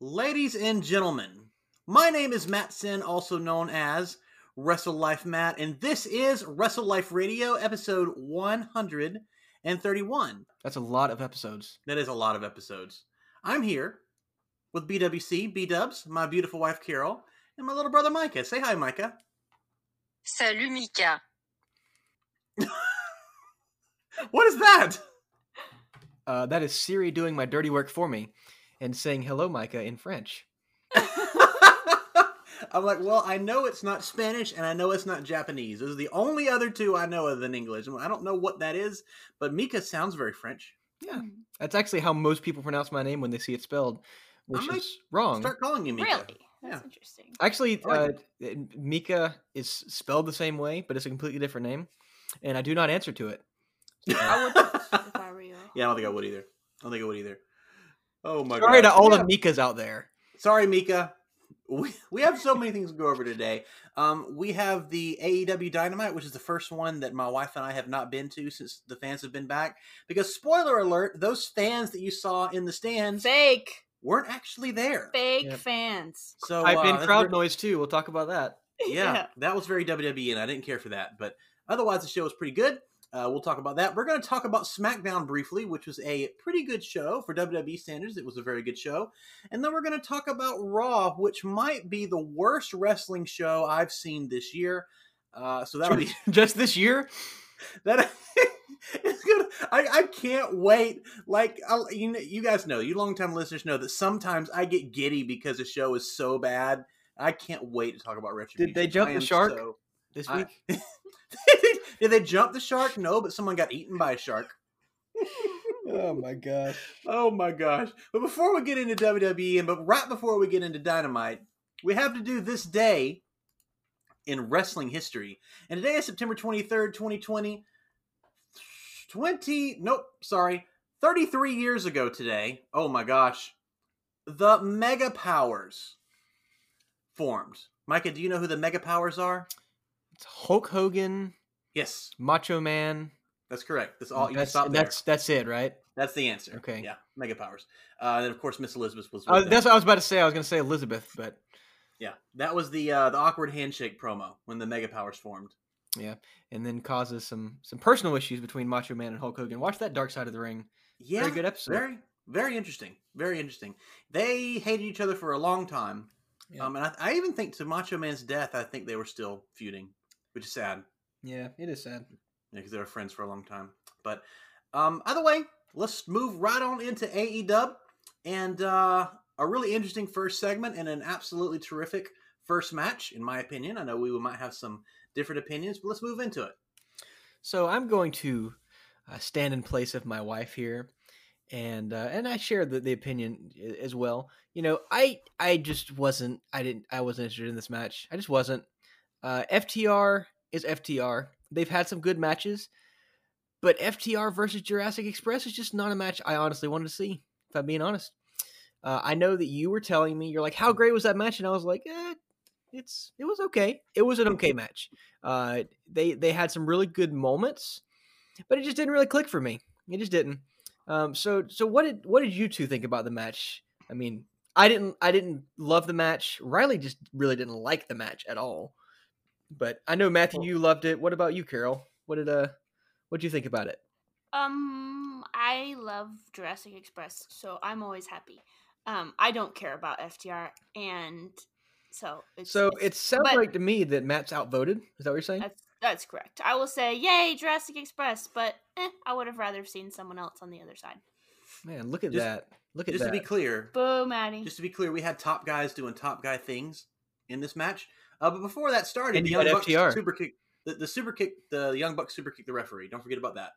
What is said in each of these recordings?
Ladies and gentlemen, my name is Matt Sin, also known as Wrestle Life Matt, and this is Wrestle Life Radio, episode 131. That's a lot of episodes. That is a lot of episodes. I'm here with BWC, B Dubs, my beautiful wife Carol, and my little brother Micah. Say hi, Micah. Salut Mika. What is that? Uh, that is Siri doing my dirty work for me and saying hello, Micah, in French. I'm like, well, I know it's not Spanish and I know it's not Japanese. Those are the only other two I know other than English. I don't know what that is, but Mika sounds very French. Yeah, that's actually how most people pronounce my name when they see it spelled, which might is wrong. Start calling you Mika. Really? That's Yeah. interesting. Actually, I like uh, Mika is spelled the same way, but it's a completely different name, and I do not answer to it. I would if I were you. Yeah, I don't think I would either. I don't think I would either. Oh my Sorry god. to all Yeah. the Mikas out there. Sorry, Mika. We, we have so many things to go over today. Um, we have the AEW Dynamite, which is the first one that my wife and I have not been to since the fans have been back. Because spoiler alert, those fans that you saw in the stands Fake. weren't actually there. Fake Yep. fans. So I've been that's crowd very- noise too. We'll talk about that. yeah, that was very WWE, and I didn't care for that. But otherwise, the show was pretty good. Uh, we'll talk about that. We're going to talk about SmackDown briefly, which was a pretty good show for WWE standards. It was a very good show. And then we're going to talk about Raw, which might be the worst wrestling show I've seen this year. Uh, so that'll be Just this year, that. it's gonna. I, I can't wait. Like I'll, you know, you guys know, you longtime listeners know that sometimes I get giddy because the show is so bad. I can't wait to talk about Retribution. Did they jump the shark? so- this I- week. Did they jump the shark? No, but someone got eaten by a shark. oh my gosh. Oh my gosh. But before we get into WWE, and but right before we get into Dynamite, we have to do this day in wrestling history. And today is September 23rd, 2020. 20, nope, sorry, 33 years ago today. Oh my gosh. The Mega Powers formed. Micah, do you know who the Mega Powers are? It's Hulk Hogan, Yes, Macho Man. that's correct. That's all. You that's, stop there. that's that's it, right? That's the answer. Okay. Yeah, Mega Powers. Uh, and then of course Miss Elizabeth was. Uh, that's what I was about to say. I was going to say Elizabeth, but Yeah, that was the uh, the awkward handshake promo when the Mega Powers formed. Yeah, and then causes some some personal issues between Macho Man and Hulk Hogan. Watch that Dark Side of the Ring. Yeah, Very good episode. Very very interesting. Very interesting. They hated each other for a long time. Yeah. Um, and I, I even think to Macho Man's death, I think they were still feuding, which is sad Yeah, it is sad. Yeah, because they were friends for a long time. But um, either way, let's move right on into AEW and uh, a really interesting first segment and an absolutely terrific first match, in my opinion. I know we might have some different opinions, but let's move into it. So I'm going to uh, stand in place of my wife here, and uh, and I share the, the opinion as well. You know, I I just wasn't I didn't I wasn't interested in this match. I just wasn't. Uh, FTR is FTR. They've had some good matches, but FTR versus Jurassic Express is just not a match I honestly wanted to see. If I'm being honest, uh, I know that you were telling me you're like, how great was that match, and I was like, eh, it's it was okay. It was an okay match. Uh, they they had some really good moments, but it just didn't really click for me. It just didn't. Um, so so what did what did you two think about the match? I mean, I didn't I didn't love the match. Riley just really didn't like the match at all. But I know Matthew, you loved it. What about you, Carol? What did uh what did you think about it? Um, I love Jurassic Express, so I'm always happy. Um, I don't care about FTR, and so it's So it's- it sounds but- like to me that Matt's outvoted. Is that what you're saying? That's that's correct. I will say, yay, Jurassic Express, but eh, I would have rather seen someone else on the other side. Man, look at Just- that. Look at Just that. to be clear, Boo, Maddie. just to be clear, we had top guys doing top guy things in this match. Uh, but before that started, And the you Young had Bucks FTR. super kick, the, the super kick, the Young Bucks super kick the referee. Don't forget about that.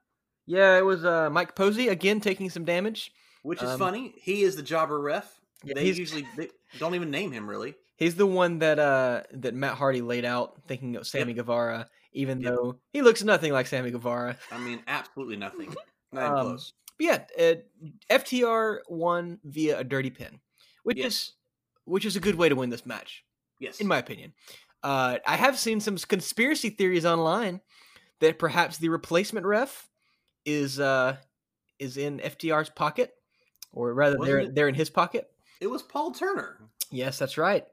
yeah, it was uh, Mike Posey again taking some damage. Which is Um, funny. He is the jobber ref. Yeah, they he's- usually they don't even name him really. He's the one that uh that Matt Hardy laid out thinking of Sammy Guevara, even Yep. though he looks nothing like Sammy Guevara. I mean, absolutely nothing. Not even Um, close. But yeah, uh, FTR won via a dirty pin, which Yes. is which is a good way to win this match, Yes. in my opinion. Uh, I have seen some conspiracy theories online that perhaps the replacement ref is uh is in FTR's pocket, or rather, Wasn't they're it- they're in his pocket. It was Paul Turner. Yes, that's right.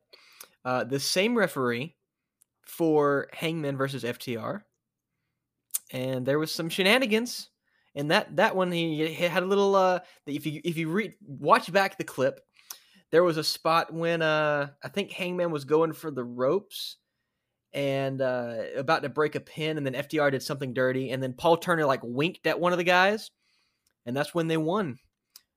Uh, the same referee for Hangman versus FTR, and there was some shenanigans. And that that one he, he had a little. Uh, if you if you re- watch back the clip, there was a spot when uh, I think Hangman was going for the ropes and uh, about to break a pin, and then FTR did something dirty, and then Paul Turner like winked at one of the guys, and that's when they won.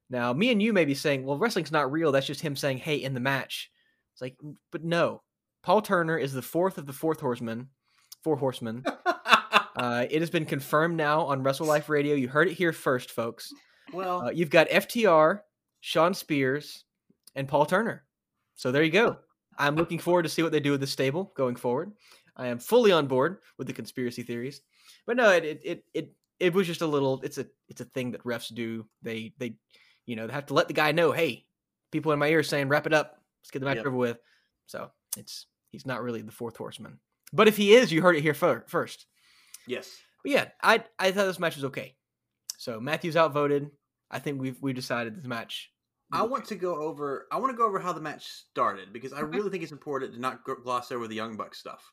Now, me and you may be saying, "Well, wrestling's not real. That's just him saying, hey, in the match." It's like, but no, Paul Turner is the fourth of the fourth horsemen, four horsemen. Uh, it has been confirmed now on Wrestle Life Radio. You heard it here first, folks. well, Uh, you've got FTR, Shawn Spears, and Paul Turner. So there you go. I'm looking forward to see what they do with the stable going forward. I am fully on board with the conspiracy theories, but no, it it it it, it was just a little. It's a it's a thing that refs do. They they you know they have to let the guy know, hey, people in my ear saying wrap it up, let's get the match Yep. over with. So it's he's not really the fourth horseman, but if he is, you heard it here fir- first. yes. But yeah, I I thought this match was okay. So Matthews outvoted. I think we've we decided this match. I want to go over. I want to go over how the match started because I really think it's important to not gloss over the Young Bucks stuff.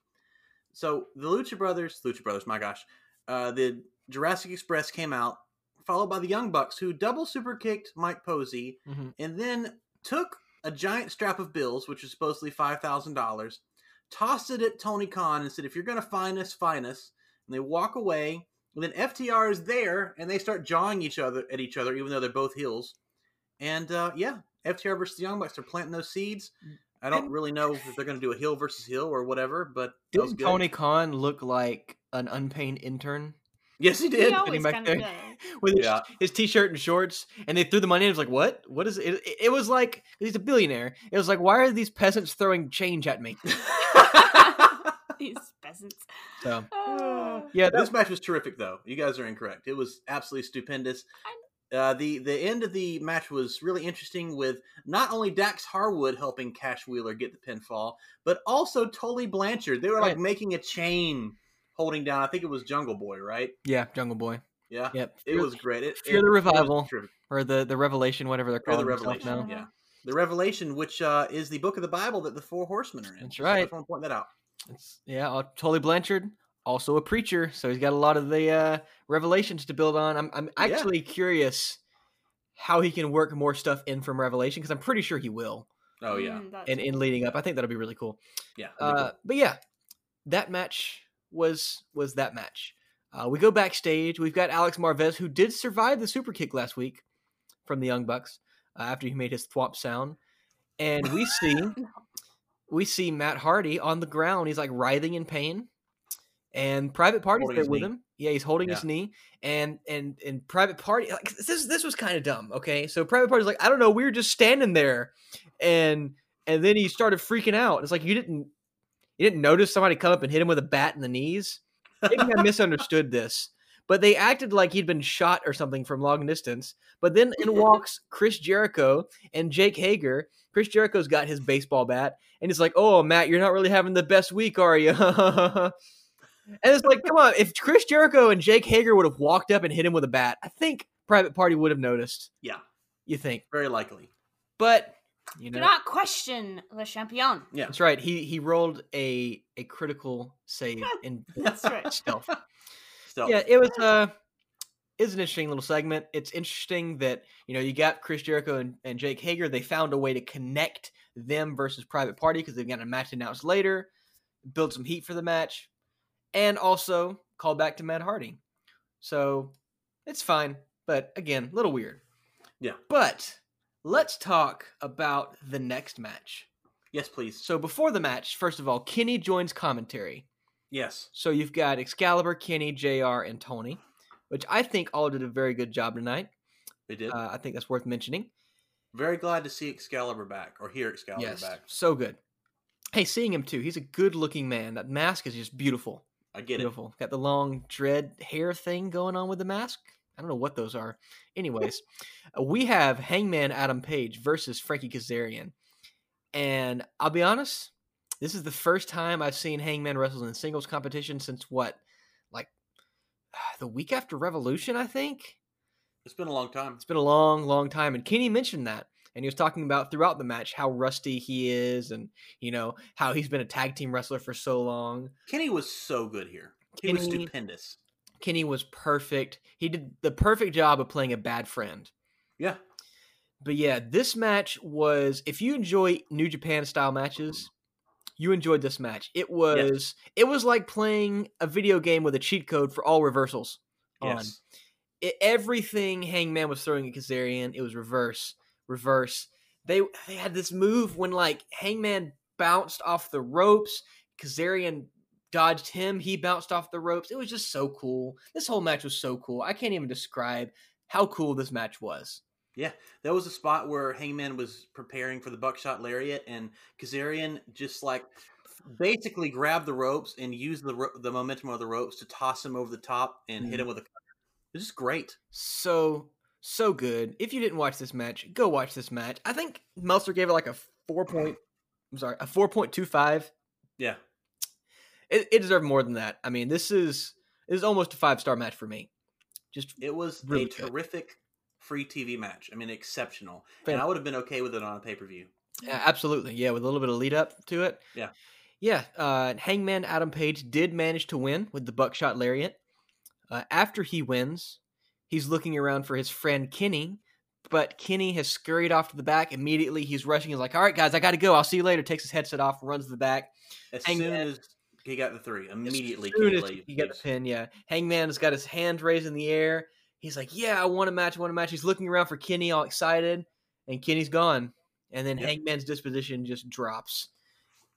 So the Lucha Brothers, Lucha Brothers, my gosh, uh, the Jurassic Express came out, followed by the Young Bucks, who double super kicked Mike Posey, Mhm. and then took a giant strap of bills, which was supposedly five thousand dollars, tossed it at Tony Khan and said, "If you're going to fine us, fine us." And they walk away. And then FTR is there, and they start jawing each other at each other, even though they're both heels. And uh, yeah, FTR versus the Young Bucks are planting those seeds. I don't Didn't- really know if they're going to do a heel versus heel or whatever, but that Didn't. Tony Khan look like an unpaid intern Yes, he He did. always back there. with his, Yeah. his t-shirt and shorts? And they threw the money in. It was like, what? What is it? It, it was like he's a billionaire. It was like, why are these peasants throwing change at me? These peasants. So Uh, yeah, that, this match was terrific, though. You guys are incorrect. It was absolutely stupendous. Uh, the the end of the match was really interesting with not only Dax Harwood helping Cash Wheeler get the pinfall, but also Tully Blanchard. They were like Right. making a chain holding down. I think it was Jungle Boy, right? yeah, Jungle Boy. Yeah, Yep, it was great. It, Fear it- the Revival. or the the Revelation, whatever they're called. the Revelation. Yeah, the Revelation, which uh, is the book of the Bible that the four horsemen are in. That's So right. I just want to point that out. It's, yeah, uh, Tully Blanchard, also a preacher, so he's got a lot of the uh, revelations to build on. I'm I'm Yeah. actually curious how he can work more stuff in from Revelation because I'm pretty sure he will. Oh yeah, mm, that's And in leading up, I think that'll be really cool. yeah. that'd be Uh, but yeah, that match was was that match. Uh, we go backstage. We've got Alex Marvez, who did survive the super kick last week from the Young Bucks uh, after he made his thwop sound, and we see we see Matt Hardy on the ground. He's like writhing in pain, and Private Party's there with knee. him. Yeah, he's holding his knee, and and and Private Party. Like, this this was kind of dumb. Okay, so Private Party's like, I don't know, we were just standing there, and and then he started freaking out. It's like you didn't you didn't notice somebody come up and hit him with a bat in the knees. Maybe I misunderstood this, but they acted like he'd been shot or something from long distance. But then in walks Chris Jericho and Jake Hager. Chris Jericho's got his baseball bat, and he's like, "Oh, Matt, you're not really having the best week, are you?" and it's like, come on, if Chris Jericho and Jake Hager would have walked up and hit him with a bat, I think Private Party would have noticed. Yeah. You think? very likely. But you Do know, not question Le Champion. Yeah, that's right. He he rolled a a critical save in That's right. stealth. so yeah, it was uh is an interesting little segment. It's interesting that you know you got Chris Jericho and, and Jake Hager. They found a way to connect them versus Private Party because they've got a match announced later, build some heat for the match, and also call back to Matt Hardy. So it's fine, but again, a little weird. Yeah. But let's talk about the next match. yes, please. So before the match, first of all, Kenny joins commentary. Yes, So you've got Excalibur, Kenny, JR, and Tony, which I think all did a very good job tonight. they did. Uh, I think that's worth mentioning. very glad to see Excalibur back or hear Excalibur yes, back. so good. Hey, seeing him too. He's a good-looking man. That mask is just beautiful. I get it. Got the long dread hair thing going on with the mask. I don't know what those are. Anyways, uh, we have Hangman Adam Page versus Frankie Kazarian, and I'll be honest, this is the first time I've seen Hangman wrestle in singles competition since what, like, the week after Revolution, I think. It's been a long time. It's been a long, long time, and Kenny mentioned that, and he was talking about throughout the match how rusty he is, and you know how he's been a tag team wrestler for so long. Kenny was so good here. He was Kenny- stupendous. Kenny was perfect. He did the perfect job of playing a bad friend. Yeah. But yeah, this match was if you enjoy New Japan style matches, you enjoyed this match. It was it was like playing a video game with a cheat code for all reversals. on. Yes. It, everything Hangman was throwing at Kazarian, it was reverse, reverse. They they had this move when like Hangman bounced off the ropes, Kazarian dodged him, he bounced off the ropes. It was just so cool. This whole match was so cool. I can't even describe how cool this match was. Yeah, there was a spot where Hangman was preparing for the buckshot lariat, and Kazarian just like basically grabbed the ropes and used the ro- the momentum of the ropes to toss him over the top and hit mm-hmm. him with a. It's just great. so so good. If you didn't watch this match, go watch this match. I think Meltzer gave it like a four point. I'm sorry, a four point two five. Yeah, It, it deserved more than that. I mean, this is this is almost a five star match for me. Just it was Really a good. terrific free TV match. I mean, exceptional, and I would have been okay with it on a pay per view. yeah, absolutely, yeah, with a little bit of lead up to it. Yeah. yeah. Uh, Hangman Adam Page did manage to win with the buckshot lariat. Uh, after he wins, he's looking around for his friend Kenny, but Kenny has scurried off to the back. Immediately, he's rushing. He's like, "All right, guys, I got to go. I'll see you later." Takes his headset off, runs to the back. As Hangman- soon as he got the three, immediately As soon Kenny as he got the pin, yeah. Hangman has got his hand raised in the air. He's like, "Yeah, I want a match. I want a match." He's looking around for Kenny, all excited, and Kenny's gone. And then Yep. Hangman's disposition just drops.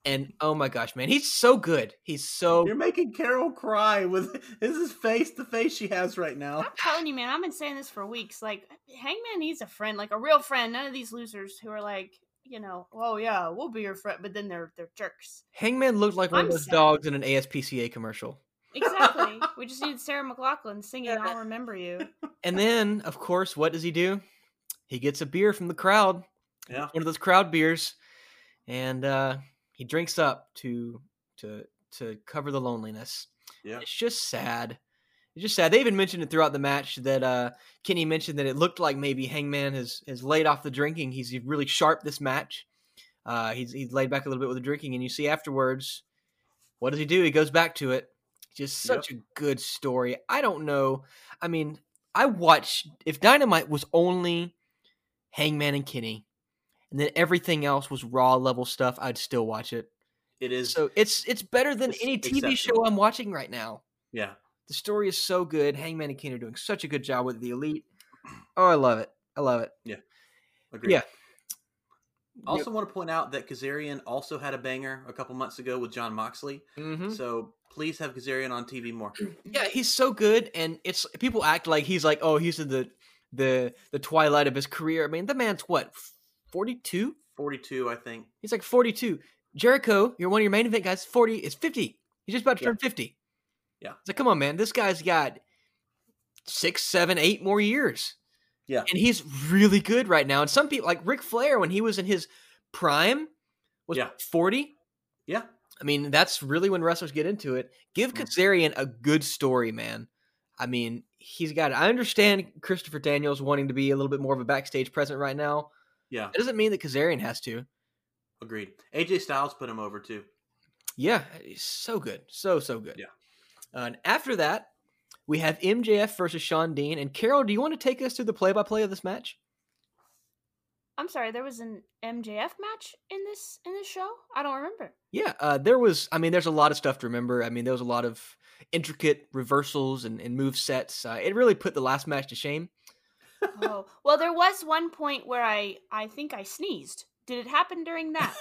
And oh my gosh, man, he's so good. He's so You're making Carol cry with this is face the face she has right now. I'm telling you, man, I've been saying this for weeks. Like, Hangman needs a friend, like a real friend. None of these losers who are like, you know, oh yeah, we'll be your friend, but then they're they're jerks. Hangman looked like one I'm of those sad. dogs in an ASPCA commercial. Exactly. we just need Sarah McLachlan singing "I'll Remember You." And then, of course, what does he do? He gets a beer from the crowd, Yeah, one of those crowd beers, and uh, he drinks up to to to cover the loneliness. yeah. It's just sad. It's just sad. They even mentioned it throughout the match that uh, Kenny mentioned that it looked like maybe Hangman has has laid off the drinking. He's really sharp this match. Uh, he's he's laid back a little bit with the drinking, and you see afterwards, what does he do? He goes back to it. Just Yep. such a good story. I don't know. I mean, I watch if Dynamite was only Hangman and Kenny, and then everything else was Raw level stuff, I'd still watch it. It is. So it's it's better than It's any TV show. I'm watching right now. yeah, The story is so good. Hangman and Kenny are doing such a good job with the elite. Oh, I love it. I love it. Yeah, Agreed. Yeah. Also want to point out that Kazarian also had a banger a couple months ago with Jon Moxley. Mhm. So please have Kazarian on TV more. Yeah, he's so good, and it's people act like he's like, oh, he's in the the the twilight of his career. I mean, the man's what, forty two? 42, I think. He's like forty two. Jericho, you're one of your main event guys. Forty is fifty. He's just about to Yeah. turn fifty. Yeah. It's like, come on, man. This guy's got six, seven, eight more years. Yeah. and he's really good right now. And some people, like Ric Flair, when he was in his prime, was Yeah. forty. Yeah. I mean, that's really when wrestlers get into it. Give Mm. Kazarian a good story, man. I mean, he's got. I understand Christopher Daniels wanting to be a little bit more of a backstage present right now. Yeah. It doesn't mean that Kazarian has to. Agreed. AJ Styles put him over too. Yeah, he's so good, so so good. Yeah. Uh, and after that, we have MJF versus Shawn Dean. And Carol, do you want to take us through the play-by-play of this match? I'm sorry, there was an MJF match in this in this show. I don't remember. Yeah, uh, there was. I mean, there's a lot of stuff to remember. I mean, there was a lot of intricate reversals and, and move sets. Uh, it really put the last match to shame. Oh well, there was one point where I I think I sneezed. Did it happen during that?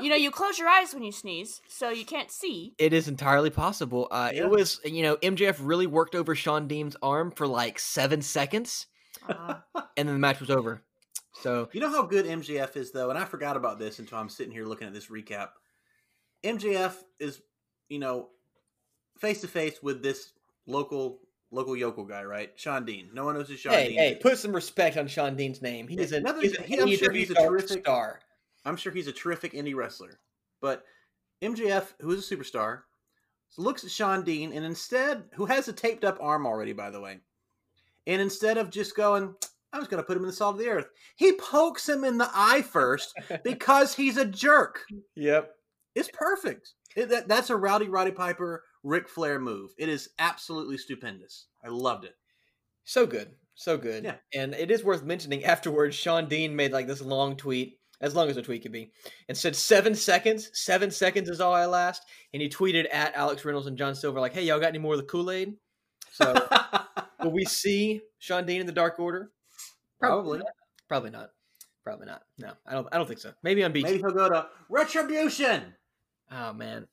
you know, you close your eyes when you sneeze, so you can't see. It is entirely possible. Uh, Yeah. It was, you know, MJF really worked over Shawn Dean's arm for like seven seconds, Uh, and then the match was over. So You know how good MJF is, though, and I forgot about this until I'm sitting here looking at this recap. MJF is, you know, face to face with this local local yokel guy, right? Shawn Dean. No one knows who Sean hey, Dean hey, is. put some respect on Shawn Dean's name. He Yeah, is another- he's he- I'm sure he's a terrific- star. I'm sure he's a terrific indie wrestler. But MJF, who is a superstar, looks at Shawn Dean and instead, who has a taped up arm already, by the way, and instead of just going, I'm just gonna put him in the salt of the earth. He pokes him in the eye first because he's a jerk. Yep. It's perfect. It, that, that's a Rowdy Roddy Piper Ric Flair move. It is absolutely stupendous. I loved it. So good. So good. Yeah. And it is worth mentioning afterwards, Shawn Dean made like this long tweet, as long as a tweet could be, and said seven seconds. Seven seconds is all I last. And he tweeted at Alex Reynolds and John Silver, like, hey, y'all got any more of the Kool-Aid? So will we see Shawn Dean in the Dark Order? Probably. not. Probably not. Probably not. No, I don't I don't think so. Maybe on beach. Maybe he'll go to Retribution. Oh man.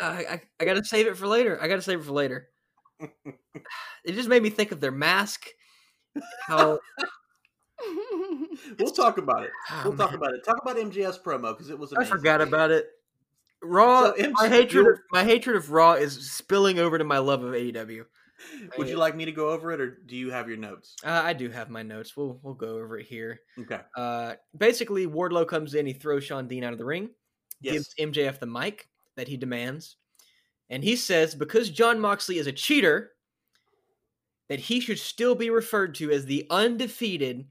I, I I gotta save it for later. I gotta save it for later. it just made me think of their mask. How We'll talk about it. oh, We'll talk man. about it. Talk about MJF promo because it was I forgot about it. Raw. So, MC my hatred. Of, my hatred of Raw is spilling over to my love of AEW. Would you like me to go over it, or do you have your notes? Uh, I do have my notes. We'll we'll go over it here. Okay. Uh, basically, Wardlow comes in. He throws Shawn Dean out of the ring. Yes. Gives MJF the mic that he demands, and he says because Jon Moxley is a cheater, that he should still be referred to as the undefeated,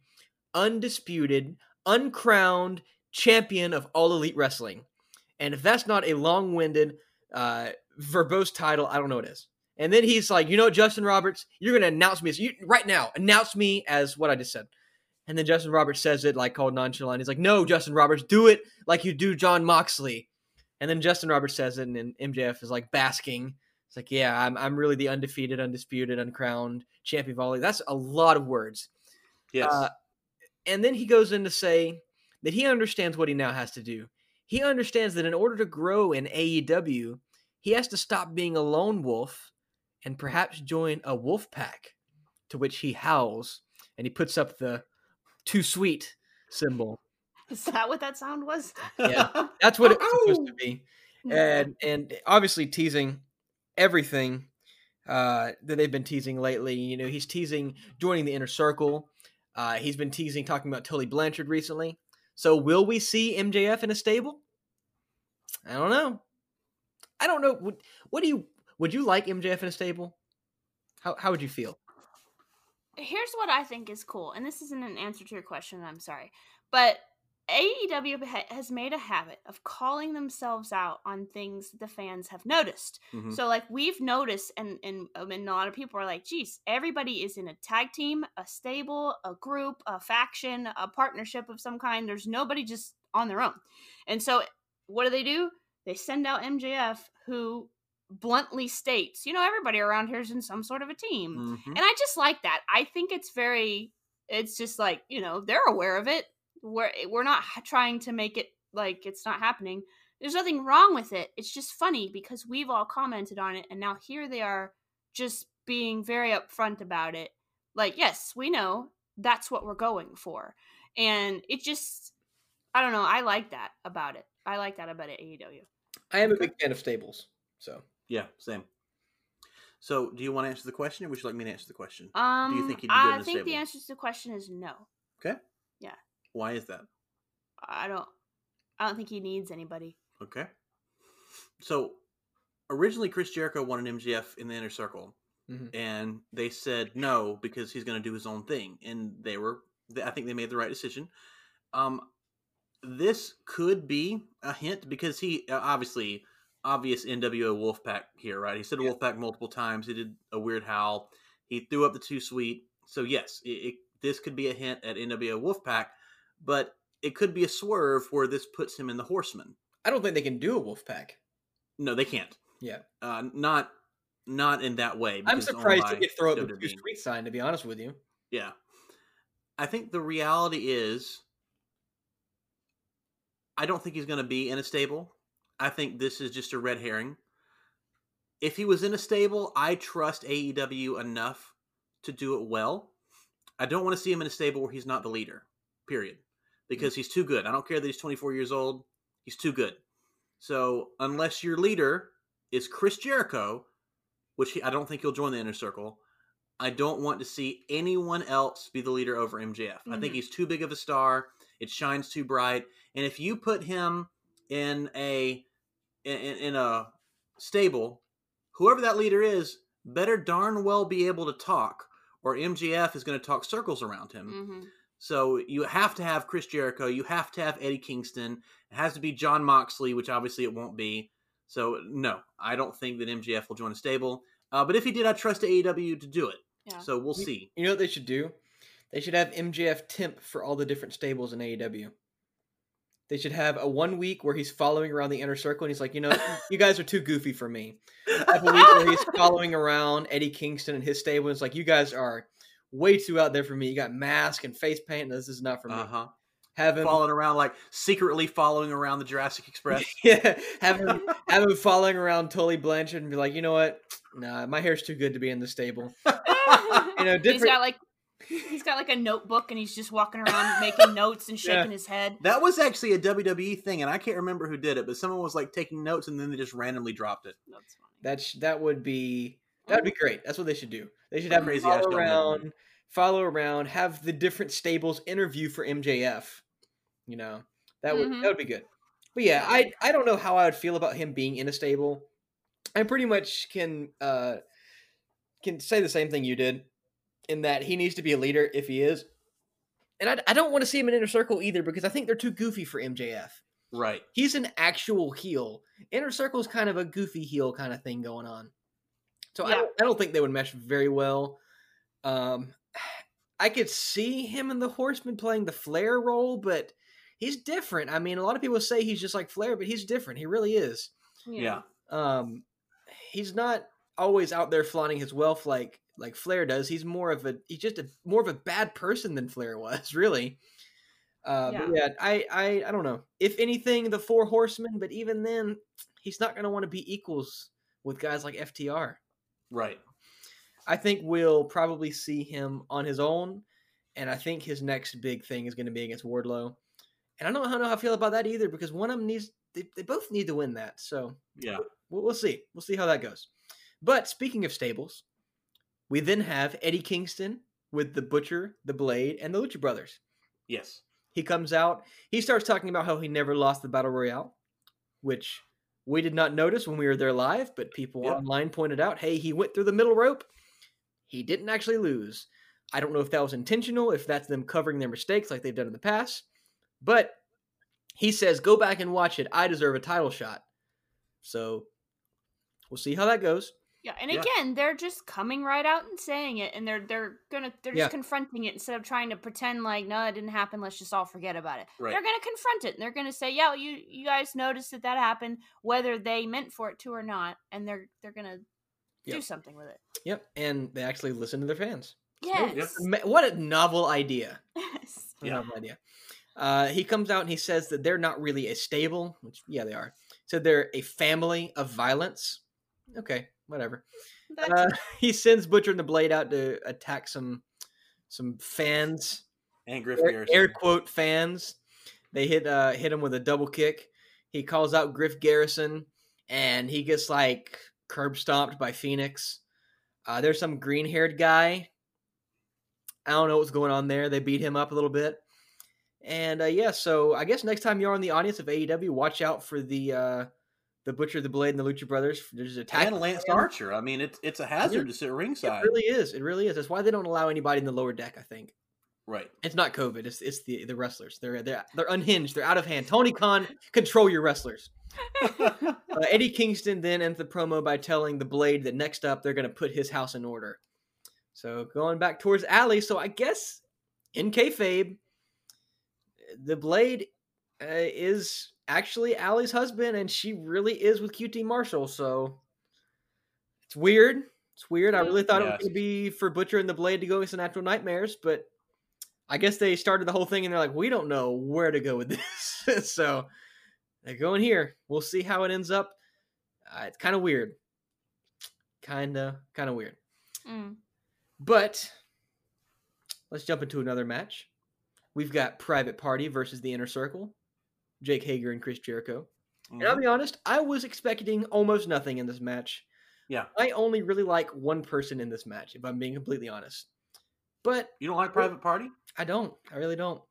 undisputed, uncrowned champion of all elite wrestling. And if that's not a long-winded, uh, verbose title, I don't know what is. And then he's like, you know, Justin Roberts, you're going to announce me as you right now. Announce me as what I just said. And then Justin Roberts says it like called nonchalant. He's like, no, Justin Roberts, do it like you do Jon Moxley. And then Justin Roberts says it, and then MJF is like basking. It's like, yeah, I'm, I'm really the undefeated, undisputed, uncrowned champion of all. That's a lot of words. Yes. Uh, and then he goes in to say that he understands what he now has to do. He understands that in order to grow in AEW, he has to stop being a lone wolf and perhaps join a wolf pack. To which he howls and he puts up the too sweet symbol. Is that what that sound was? Yeah, That's what it's supposed to be. And and obviously teasing everything uh, that they've been teasing lately. You know, he's teasing joining the inner circle. Uh, he's been teasing talking about Tully Blanchard recently. So will we see MJF in a stable? I don't know. I don't know. Would, what do you would you like MJF in a stable? How how would you feel? Here's what I think is cool, and this isn't an answer to your question. I'm sorry, but AEW has made a habit of calling themselves out on things that the fans have noticed. Mhm. So, like we've noticed, and and, um, and a lot of people are like, "Geez, everybody is in a tag team, a stable, a group, a faction, a partnership of some kind. There's nobody just on their own." And so, what do they do? They send out MJF, who bluntly states, "You know, everybody around here is in some sort of a team." Mhm. and i just like that i think it's very it's just like you know they're aware of it we're we're not trying to make it like it's not happening. There's nothing wrong with it it's just funny because we've all commented on it and now here they are just being very upfront about it. Like yes we know that's what we're going for and it just i don't know i like that about it. I like that about it aew I am a big fan of stables. So. Yeah, same. So, do you want to answer the question, or would you like me to answer the question? um do you think he'd be good in i a think the answer to the question is no Why is that? I don't I don't think he needs anybody. Okay. So, originally Chris Jericho wanted MJF in the inner circle, Mhm. and they said no because he's going to do his own thing, and they were. I think they made the right decision. Um, this could be a hint because he uh, obviously obvious NWO Wolfpack here, right? He said Yeah. Wolfpack multiple times. He did a weird howl. He threw up the too sweet. So yes, it, it, this could be a hint at NWO Wolfpack, but it could be a swerve where this puts him in the Horseman. I don't think they can do a wolf pack. No, they can't. Yeah. Uh, not not in that way. I'm because it's owned surprised he could throw up a street sign. To be honest with you, Yeah. I think the reality is I don't think he's going to be in a stable. I think this is just a red herring. If he was in a stable, I trust AEW enough to do it well. I don't want to see him in a stable where he's not the leader. Period. Because he's too good. I don't care that he's 24 years old. He's too good. So, unless your leader is Chris Jericho, which he, I don't think he'll join the inner circle, I don't want to see anyone else be the leader over MJF. I think Mhm. he's too big of a star. It shines too bright. And if you put him in a in, in a stable, whoever that leader is better darn well be able to talk, or MJF is going to talk circles around him. hmm So you have to have Chris Jericho, you have to have Eddie Kingston. It has to be Jon Moxley, which obviously it won't be. So no, I don't think that MJF will join a stable. Uh, but if he did, I trust AEW to do it. Yeah. So we'll You- see. You know what they should do? They should have MJF temp for all the different stables in AEW. They should have a one week where he's following around the inner circle and he's like, you know, you guys are too goofy for me. Have a week where he's following around Eddie Kingston and his stable and it's like, you guys are way too out there for me. You got mask and face paint. And this is not for me. Uh huh. Have him, Following around, like secretly following around the Jurassic Express. yeah, have him, have him following around Tully Blanchard and be like, you know what? Nah, my hair's too good to be in the stable. You know, different. He's got like he's got like a notebook and he's just walking around making notes and Yeah. shaking his head. That was actually a WWE thing, and I can't remember who did it, but someone was like taking notes and then they just randomly dropped it. That's funny. That's that would be that'd be great. That's what they should do. They should have him Crazy Eyes follow don't around, follow around, have the different stables interview for MJF. You know that would Mhm. that would be good. But yeah, I I don't know how I would feel about him being in a stable. I pretty much can uh can say the same thing you did, in that he needs to be a leader if he is. And I, I don't want to see him in inner circle either because I think they're too goofy for MJF Right. he's an actual heel. Inner Circle is kind of a goofy heel kind of thing going on. So I, don't, I don't think they would mesh very well. Um, I could see him and the Horseman playing the Flair role, but he's different. I mean, a lot of people say he's just like Flair, but he's different. He really is. Yeah. Um, he's not always out there flaunting his wealth like like Flair does. He's more of a he's just a more of a bad person than Flair was, really. Uh, But yeah, I, I I don't know. If anything, the Four Horsemen, but even then, he's not going to want to be equals with guys like FTR. Right. I think we'll probably see him on his own, and I think his next big thing is going to be against Wardlow. And I don't know how I feel about that either because one of them needs they, they both need to win that. So Yeah. we'll, we'll see. We'll see how that goes. But speaking of stables, we then have Eddie Kingston with the Butcher, the Blade, and the Lucha Brothers. Yes. He comes out. He starts talking about how he never lost the Battle Royale, which we did not notice when we were there live, but people Yeah. online pointed out hey, he went through the middle rope. He didn't actually lose. I don't know if that was intentional, if that's them covering their mistakes like they've done in the past, but he says, go back and watch it. I deserve a title shot. So we'll see how that goes. Yeah, and Yeah. again, they're just coming right out and saying it, and they're they're gonna they're Yeah. just confronting it instead of trying to pretend like no, it didn't happen. Let's just all forget about it. Right. They're gonna confront it, and they're gonna say, yeah, you you guys noticed that that happened, whether they meant for it to or not, and they're they're gonna do something with it. Yep. And they actually listen to their fans. Yes. Ma- What a novel idea. yes. What Yeah. novel idea. Uh, he comes out and he says that they're not really a stable, which, yeah, they are. So they're a family of violence. Okay, whatever. Uh, he sends Butcher and the Blade out to attack some some fans, And Griff air, Garrison. air quote fans. They hit uh, hit him with a double kick. He calls out Griff Garrison, and he gets like curb stomped by Phoenix. Uh, there's some green haired guy. I don't know what's going on there. They beat him up a little bit. And uh, yeah, so I guess next time you're on the audience of AEW, watch out for the uh, the Butcher, the Blade, and the Lucha Brothers. There's attack. and Lance Archer. I mean, it's it's a hazard to sit ringside. It really is. It really is. That's why they don't allow anybody in the lower deck. I think Right. it's not COVID. It's it's the the wrestlers. They're they're they're unhinged. They're out of hand. Tony Khan, control your wrestlers. Uh, Eddie Kingston then ends the promo by telling the Blade that next up they're going to put his house in order. So going back towards Allie. So I guess in kayfabe, the Blade uh, is actually Allie's husband, and she really is with QT Marshall. So it's weird. It's weird. I really thought it Yes. going to be for Butcher and the Blade to go the Natural Nightmares, but I guess they started the whole thing and they're like, we don't know where to go with this. so they're going here. We'll see how it ends up. Uh, it's kind of weird. Kind of, kind of weird. Mm. But let's jump into another match. We've got Private Party versus the Inner Circle, Jake Hager and Chris Jericho. And I'll Mhm. be honest, I was expecting almost nothing in this match. Yeah. I only really like one person in this match, if I'm being completely honest. But You don't like Private Party? I don't. I really don't.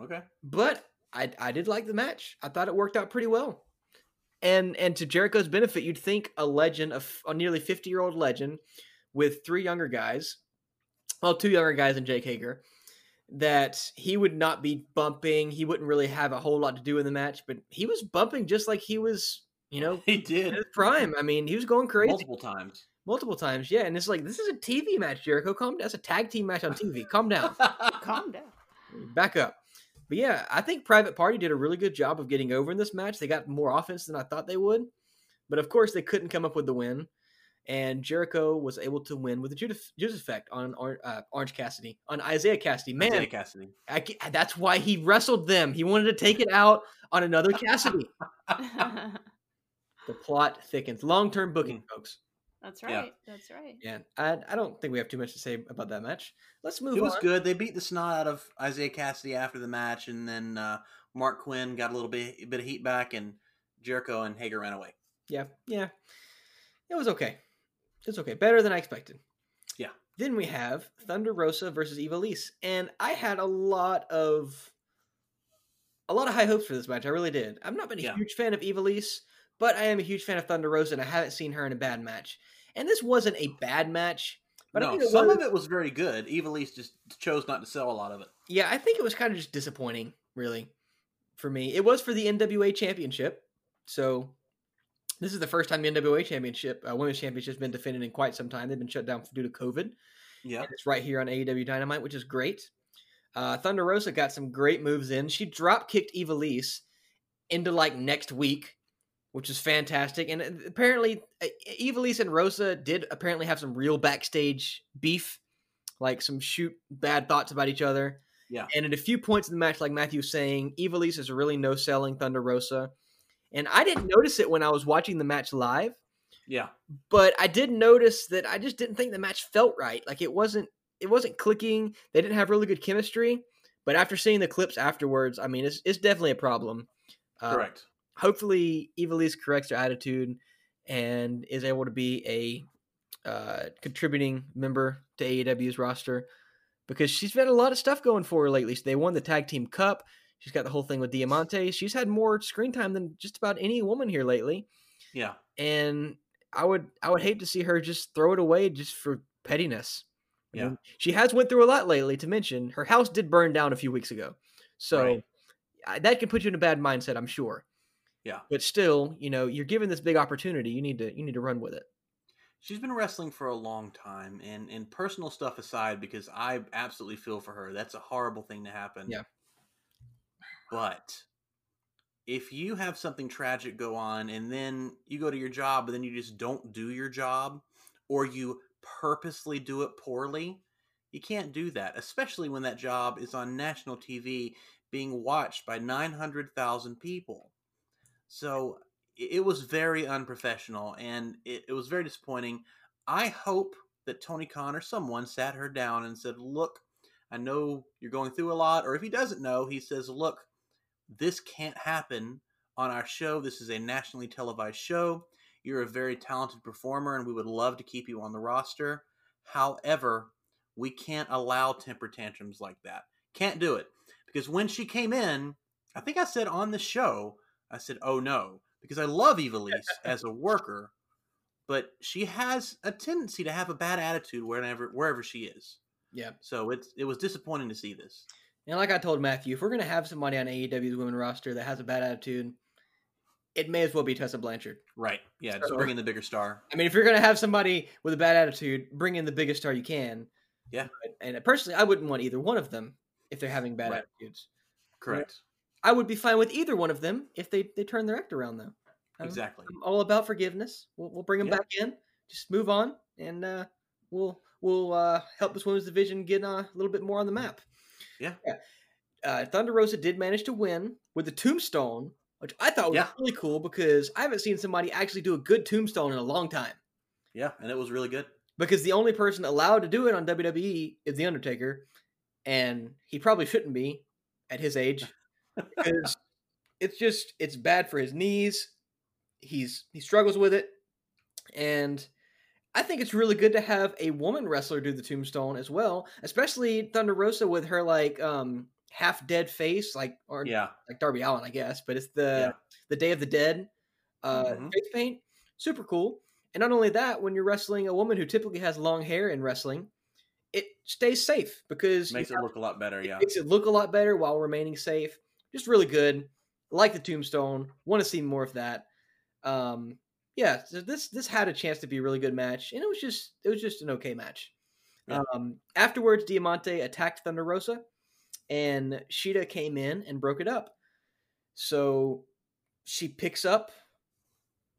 Okay. But I I did like the match. I thought it worked out pretty well. And and to Jericho's benefit, you'd think a legend, a, f- a nearly 50 year old legend with three younger guys, well, two younger guys and Jake Hager, that he would not be bumping. He wouldn't really have a whole lot to do in the match, but he was bumping just like he was, you know, He in did his prime. I mean, he was going crazy multiple times. multiple times. Yeah, and it's like this is a TV match, Jericho. Calm down. That's a tag team match on TV. Calm down. Calm down. Back up. But yeah, I think Private Party did a really good job of getting over in this match. They got more offense than I thought they would. But of course, they couldn't come up with the win. And Jericho was able to win with the Judas, Judas effect on Or- uh, Orange Cassidy, on Isiah Kassidy. Man, Isiah Kassidy. I that's why he wrestled them. He wanted to take it out on another Cassidy. The plot thickens. Long term booking, folks. That's Yeah. right. That's right. Yeah, I, I don't think we have too much to say about that match. Let's move It was on. good. They beat the snot out of Isiah Kassidy after the match, and then uh, Marq Quen got a little bit bit of heat back, and Jericho and Hager ran away. Yeah, yeah. It was okay. It was okay. Better than I expected. Yeah. Then we have Thunder Rosa versus Ivelisse. And I had a lot of a lot of high hopes for this match. I really did. I've not been a Yeah. huge fan of Ivelisse, but I am a huge fan of Thunder Rosa, and I haven't seen her in a bad match. And this wasn't a bad match. But I no, some was, of it was very good. Ivelisse just chose not to sell a lot of it. Yeah, I think it was kind of just disappointing, really, for me. It was for the NWA Championship, so this is the first time the NWA Championship, uh, Women's Championship, has been defended in quite some time. They've been shut down due to COVID. Yeah, it's right here on AEW Dynamite, which is great. Uh, Thunder Rosa got some great moves in. She drop kicked Ivelisse into like next week, which is fantastic. And uh, apparently, uh, Ivelisse and Rosa did apparently have some real backstage beef, like some shoot bad thoughts about each other. Yeah. And at a few points in the match, like Matthew was saying, Ivelisse is really no selling Thunder Rosa. And I didn't notice it when I was watching the match live yeah, but I did notice that I just didn't think the match felt right. Like it wasn't it wasn't clicking. They didn't have really good chemistry. But after seeing the clips afterwards, I mean, it's it's definitely a problem. Uh, correct. Hopefully, Ivelisse corrects her attitude and is able to be a uh, contributing member to AEW's roster because she's had a lot of stuff going for her lately. They won the tag team cup. She's got the whole thing with Diamante. She's had more screen time than just about any woman here lately Yeah, and I would I would hate to see her just throw it away just for pettiness. I Yeah. mean, she has went through a lot lately. To mention, her house did burn down a few weeks ago, so Right. I- that can put you in a bad mindset, I'm sure. Yeah. but still, you know, you're given this big opportunity. You need to you need to run with it. she's been wrestling for a long time, and and personal stuff aside, because I absolutely feel for her. That's a horrible thing to happen. Yeah. But if you have something tragic go on, and then you go to your job, but then you just don't do your job, or you purposely do it poorly, you can't do that. Especially when that job is on national TV, being watched by nine hundred thousand people. So it it was very unprofessional and it, it was very disappointing. I hope that Tony Khan or someone sat her down and said, Look, I know you're going through a lot. Or if he doesn't know, he says, Look, this can't happen on our show. This is a nationally televised show. You're a very talented performer and we would love to keep you on the roster. However, we can't allow temper tantrums like that. Can't do it. Because when she came in, I think I said on the show, I said, "Oh no," because I love Ivelisse as a worker, but she has a tendency to have a bad attitude wherever wherever she is. Yeah, So it's it was disappointing to see this. And like I told Matthew, if we're gonna have somebody on AEW's women roster that has a bad attitude, it may as well be Tessa Blanchard. Right? Yeah, just So- bring in the bigger star. I mean, if you're gonna have somebody with a bad attitude, bring in the biggest star you can. Yeah. And personally, I wouldn't want either one of them if they're having bad Right. attitudes. Correct. I would be fine with either one of them if they they turn their act around, though. I'm- Exactly. I'm all about forgiveness. We'll, we'll bring them Yeah. back in. Just move on, and uh, we'll we'll uh, help this women's division get uh, a little bit more on the map. Yeah. Uh, Thunder Rosa did manage to win with the tombstone, which I thought was Yeah. really cool because I haven't seen somebody actually do a good tombstone in a long time. Yeah, and it was really good. because the only person allowed to do it on WWE is the Undertaker, and he probably shouldn't be at his age because it's just it's bad for his knees. He's he struggles with it, and I think it's really good to have a woman wrestler do the tombstone as well, especially Thunder Rosa with her like um half dead face, like or Yeah. like Darby Allin, I guess, but it's the Yeah. the Day of the Dead uh, Mhm. face paint. Super cool. And not only that, when you're wrestling a woman who typically has long hair in wrestling, it stays safe because Makes it have- look a lot better. it Yeah. makes it look a lot better while remaining safe. Just really good. Like the tombstone. Want to see more of that. Um, yeah, so this this had a chance to be a really good match, and it was just it was just an okay match. Yeah. Um, afterwards, Diamante attacked Thunder Rosa, and Shida came in and broke it up. So she picks up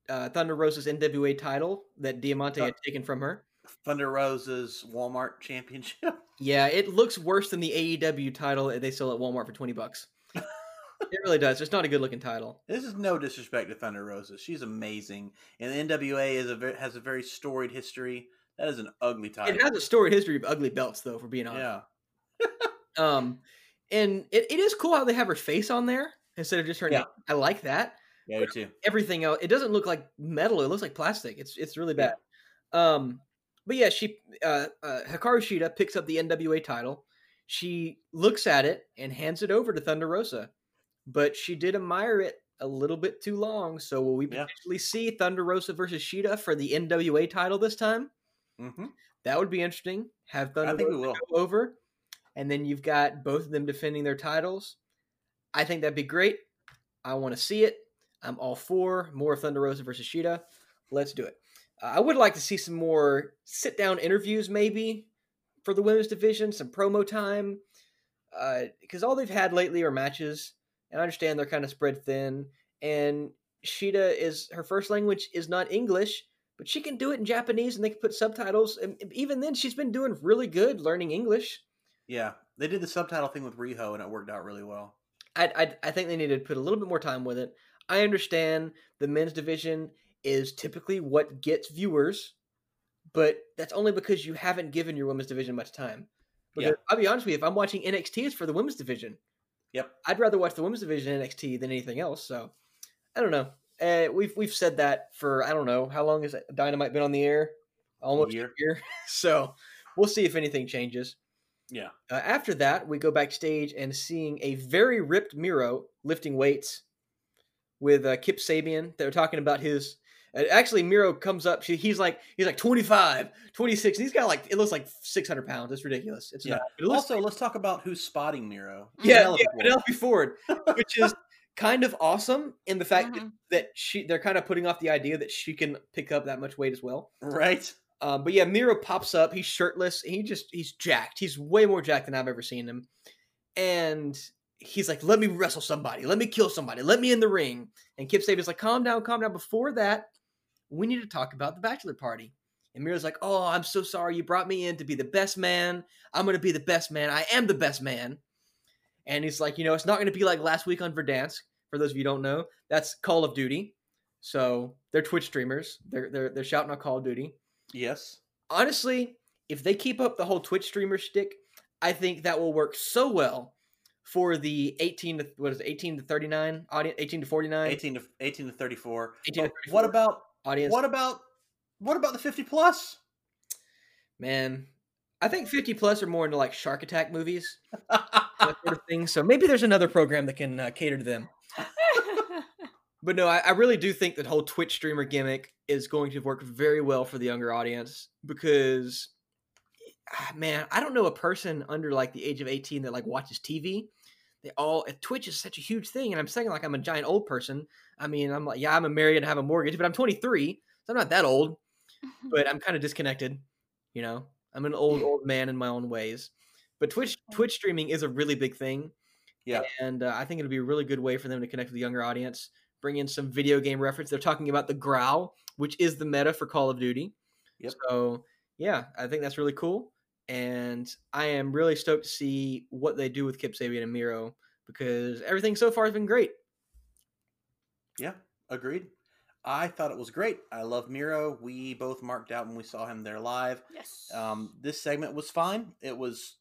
uh, Thunder Rosa's NWA title that Diamante Uh, had taken from her. Thunder Rosa's Walmart Championship. Yeah, it looks worse than the AEW title they sell at Walmart for twenty bucks. It really does. It's not a good looking title. This is no disrespect to Thunder Rosa. She's amazing, and the NWA is a ve- has a very storied history. That is an ugly title. It has a storied history of ugly belts, though. For being honest, yeah. um, and it, it is cool how they have her face on there instead of just her Yeah. name. I like that. Yeah, me too. Everything else, it doesn't look like metal. It looks like plastic. It's it's really bad. Um, but yeah, she uh, uh, Hikaru Shida picks up the NWA title. She looks at it and hands it over to Thunder Rosa, but she did admire it a little bit too long. So will we Yeah. potentially see Thunder Rosa versus Shida for the NWA title this time? hmm That would be interesting. Have Thunder I think we Rosa will. go over, and then you've got both of them defending their titles. I think that'd be great. I want to see it. I'm all for more Thunder Rosa versus Shida. Let's do it. Uh, I would like to see some more sit down interviews, maybe for the women's division, some promo time, because all they've had lately are matches, and I understand they're kind of spread thin. And Shida is her first language is not English, but she can do it in Japanese, and they can put subtitles. And even then, she's been doing really good learning English. Yeah, they did the subtitle thing with Riho, and it worked out really well. I, I I think they need to put a little bit more time with it. I understand the men's division is typically what gets viewers, but that's only because you haven't given your women's division much time. Yeah. I'll be honest with you, if I'm watching NXT, it's for the women's division. Yep. I'd rather watch the women's division in NXT than anything else. So I don't know. Uh, we've we've said that for I don't know how long has Dynamite been on the air? Almost a year. year. so we'll see if anything changes. Yeah. Uh, after that, we go backstage and seeing a very ripped Miro lifting weights with uh, Kip Sabian. They're talking about his. Actually, Miro comes up. She, he's like he's like 25, 26. And he's got like it looks like 600 pounds. It's ridiculous. It's Yeah. not. It looks, Also, let's talk about who's spotting Miro. yeah, Penelope yeah, Ford. Which is kind of awesome in the fact that, Mhm. that she they're kind of putting off the idea that she can pick up that much weight as well. Right? Um, but yeah, Miro pops up. He's shirtless. He just he's jacked. He's way more jacked than I've ever seen him. And he's like, "Let me wrestle somebody. Let me kill somebody. Let me in the ring." And Kip Sabian's like, "Calm down, calm down." Before that, we need to talk about the bachelor party. And Miro's like, "Oh, I'm so sorry. You brought me in to be the best man. I'm gonna be the best man. I am the best man." And he's like, "You know, it's not gonna be like last week on Verdansk. For those of you who don't know, that's Call of Duty. So they're Twitch streamers. They're they're they're shouting out Call of Duty." Yes. honestly, if they keep up the whole Twitch streamer shtick, I think that will work so well for the 18 to what is it, 18 to 39 audience, 18 to 49 18 to 18 to 34. 18 to But what about audience. what about what about the 50 plus? Man, I think 50 plus are more into like Shark Attack movies, that sort of thing. So maybe there's another program that can uh, cater to them. But no, I, I really do think that whole Twitch streamer gimmick is going to work very well for the younger audience because, ah, man, I don't know a person under like the age of 18 that like watches TV. They all Twitch is such a huge thing, and I'm saying like I'm a giant old person. I mean, I'm like, yeah, I'm a married and have a mortgage, but I'm 23, so I'm not that old. But I'm kind of disconnected, you know. I'm an old old man in my own ways. But Twitch Twitch streaming is a really big thing. Yeah. and uh, I think it'll be a really good way for them to connect with the younger audience bring in some video game reference. They're talking about the Grau, which is the meta for Call of Duty. Yep. So yeah, I think that's really cool, and I am really stoked to see what they do with Kip Sabian and Miro because everything so far has been great. Yeah, agreed. I thought it was great. I love Miro. We both marked out when we saw him there live. yes. Um, this segment was fine. It was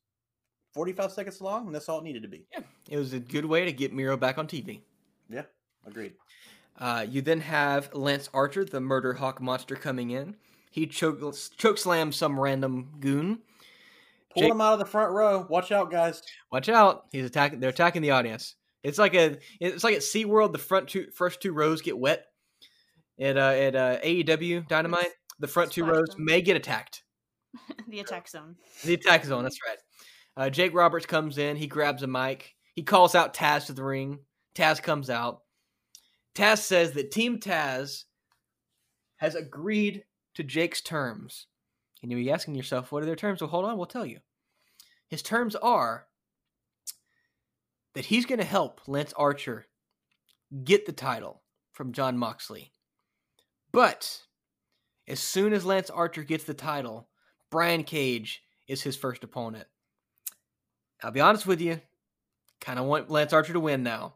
45 seconds long, and that's all it needed to be. Yeah, it was a good way to get Miro back on TV. Yeah, agreed. Uh, you then have Lance Archer, the murder hawk monster, coming in. He choke choke slams some random goon. Pull Jake- him out of the front row. Watch out, guys. Watch out! He's attacking. They're attacking the audience. It's like a. It's like at SeaWorld, the front two first two rows get wet. At uh, at uh, AEW Dynamite, the front two rows them. may get attacked. the attack zone. The attack zone. That's right. Uh, Jake Roberts comes in. He grabs a mic. He calls out Taz to the ring. Taz comes out. Taz says that Team Taz has agreed to Jake's terms. And you'll be asking yourself, what are their terms? Well, hold on, we'll tell you. His terms are that he's going to help Lance Archer get the title from Jon Moxley. But as soon as Lance Archer gets the title, Brian Cage is his first opponent. I'll be honest with you, kind of want Lance Archer to win now.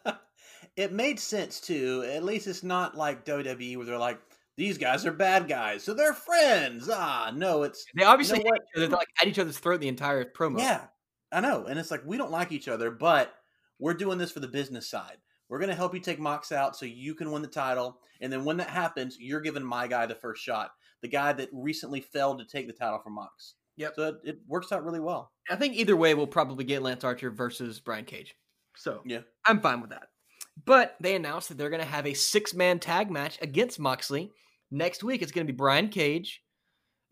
it made sense too. At least it's not like WWE where they're like, these guys are bad guys, so they're friends. Ah, no, it's They obviously You know. They're like at each other's throat the entire promo. yeah, I know, and it's like we don't like each other, but we're doing this for the business side. We're gonna help you take Mox out so you can win the title, and then when that happens, you're giving my guy the first shot, the guy that recently failed to take the title from Mox. Yep. So it, it works out really well. I think either way, we'll probably get Lance Archer versus Brian Cage. So Yeah. I'm fine with that. But they announced that they're going to have a six man tag match against Moxley next week. It's going to be Brian Cage,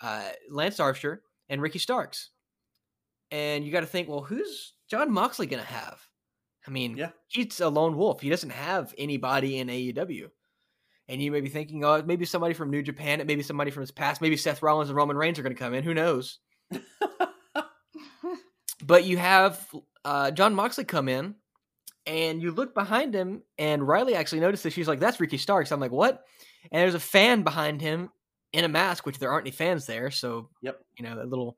uh, Lance Archer, and Ricky Starks. And you got to think, well, who's Jon Moxley going to have? I mean, Yeah. he's a lone wolf. He doesn't have anybody in AEW. And you may be thinking, oh, maybe somebody from New Japan, maybe somebody from his past, maybe Seth Rollins and Roman Reigns are going to come in. Who knows? But you have uh, Jon Moxley come in, and you look behind him, and Riley actually notices. That she's like, "That's Ricky Starks." I'm like, "What?" And there's a fan behind him in a mask, which there aren't any fans there. So, Yep. you know, that little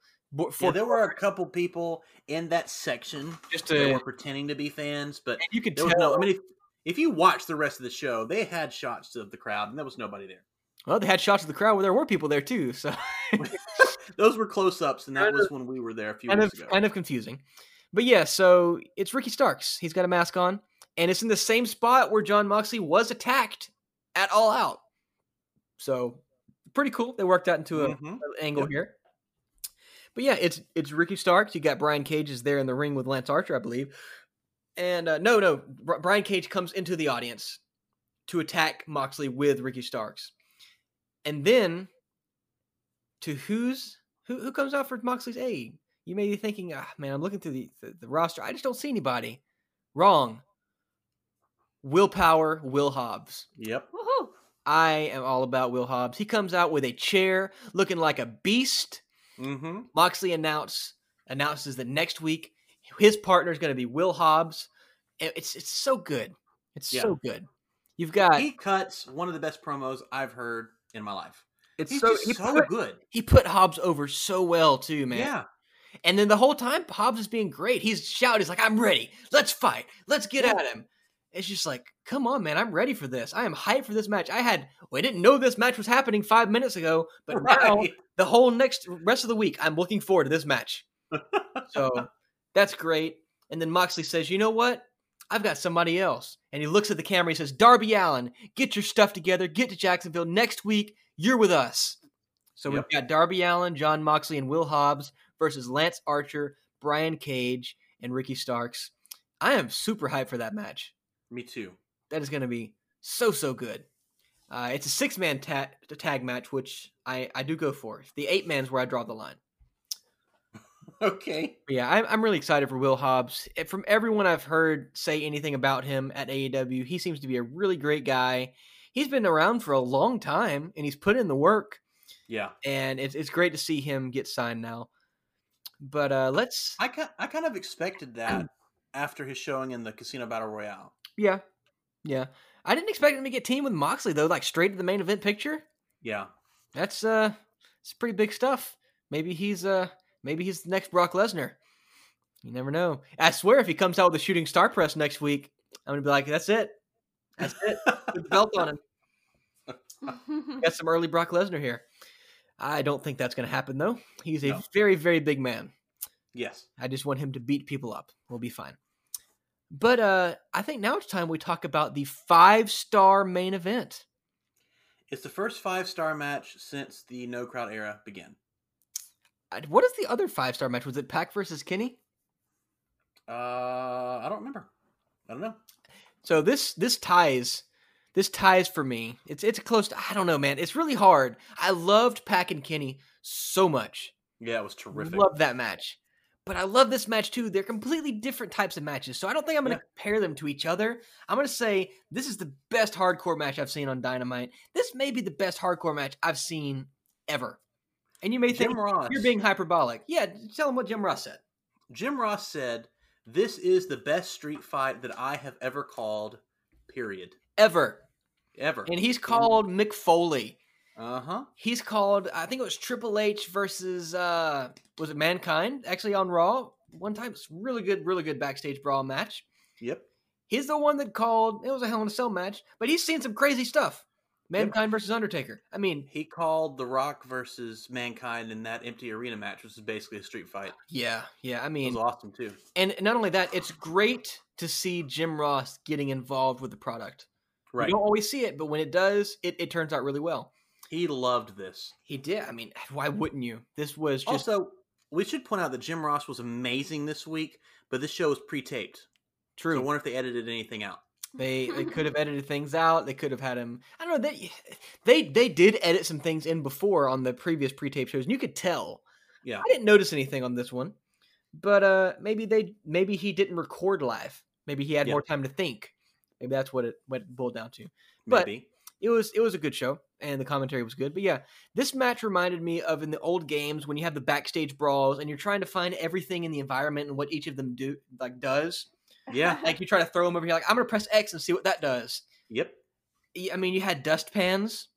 Yeah, there were a couple people in that section just to were pretending to be fans, but you could tell. no. I mean, if, if you watch the rest of the show, they had shots of the crowd, and there was nobody there. well, they had shots of the crowd where there were people there too. So, Those were close ups, and that Kind was when we were there a few kind of ago. kind of confusing. But yeah, so it's Ricky Starks. He's got a mask on, and it's in the same spot where Jon Moxley was attacked at All Out. So pretty cool. They worked out into a an angle Yep. here. But yeah, it's it's Ricky Starks. You got Brian Cage is there in the ring with Lance Archer, I believe. And uh, no, no, Br- Brian Cage comes into the audience to attack Moxley with Ricky Starks, and then to who's who who comes out for Moxley's aid? You may be thinking, ah, man, I'm looking through the, the the roster. I just don't see anybody. Wrong. Willpower, Will Hobbs. Yep. Woohoo! I am all about Will Hobbs. He comes out with a chair, looking like a beast. Mm-hmm. Moxley announce announces that next week his partner is going to be Will Hobbs. It's it's so good. It's Yeah. so good. You've got He cuts one of the best promos I've heard in my life. it's He's so he so put, good. he put Hobbs over so well too, man. Yeah. And then the whole time Hobbs is being great. He's shouting, he's like, "I'm ready. Let's fight. Let's get Yeah. at him." It's just like, come on, man. I'm ready for this. I am hyped for this match. I had, well, I didn't know this match was happening five minutes ago, but now the whole next rest of the week, I'm looking forward to this match. So that's great. And then Moxley says, "You know what? I've got somebody else." And he looks at the camera. He says, "Darby Allin, get your stuff together. Get to Jacksonville next week. You're with us." So Yep. we've got Darby Allin, Jon Moxley, and Will Hobbs versus Lance Archer, Brian Cage, and Ricky Starks. I am super hyped for that match. Me too. That is going to be so so good. Uh, it's a six man ta- tag match, which I I do go for. The eight man's where I draw the line. Okay. But yeah, I'm, I'm really excited for Will Hobbs. From everyone I've heard say anything about him at AEW, he seems to be a really great guy. He's been around for a long time and he's put in the work, Yeah. and it's it's great to see him get signed now. But uh, let's I kind I kind of expected that after his showing in the Casino Battle Royale. Yeah yeah. I didn't expect him to get teamed with Moxley though, like straight to the main event picture. Yeah. That's uh, it's pretty big stuff. Maybe he's uh, maybe he's the next Brock Lesnar. You never know. I swear, if he comes out with a shooting star press next week, I'm gonna be like, that's it. That's it. Put the belt on him. Got some early Brock Lesnar here. I don't think that's gonna happen though. He's a No. very, very big man. yes. I just want him to beat people up. We'll be fine. But uh, I think now it's time we talk about the five star main event. It's the first five star match since the no crowd era began. What is the other five star match? Was it Pac versus Kenny? Uh, I don't remember. I don't know. So this this ties this ties for me. It's it's close to I don't know, man. It's really hard. I loved Pac and Kenny so much. Yeah, it was terrific. Love that match. But I love this match too. They're completely different types of matches. So I don't think I'm going to compare them to each other. I'm going to say this is the best hardcore match I've seen on Dynamite. This may be the best hardcore match I've seen ever. And you may think Jim Ross. you're being hyperbolic. Yeah, tell them what Jim Ross said. Jim Ross said, "This is the best street fight that I have ever called. Period. Ever. Ever." And he's called Mick Foley. Uh huh. He's called I think it was Triple H versus uh was it Mankind actually on Raw one time. It's really good, really good backstage brawl match. Yep. He's the one that called it was a Hell in a Cell match, but he's seen some crazy stuff. Mankind versus Undertaker. I mean, He called The Rock versus Mankind in that empty arena match, which is basically a street fight. yeah, yeah. I It mean, was awesome too. and not only that, it's great to see Jim Ross getting involved with the product. Right. You don't always see it, but when it does, it, it turns out really well. He loved this. He did. I mean, why wouldn't you? This was just Also, we should point out that Jim Ross was amazing this week, but this show was pre-taped. true. So I wonder if they edited anything out. They they could have edited things out. They could have had him. I don't know. They they they did edit some things in before on the previous pre-tape shows, and you could tell. Yeah. I didn't notice anything on this one, but uh, maybe they maybe he didn't record live. Maybe he had Yeah. more time to think. Maybe that's what it what it boiled down to. But- Maybe. It was it was a good show, and the commentary was good. But yeah, this match reminded me of in the old games when you have the backstage brawls and you're trying to find everything in the environment and what each of them do like does. yeah. Like you try to throw them over here, like I'm gonna press X and see what that does. Yep. I mean, you had dustpans.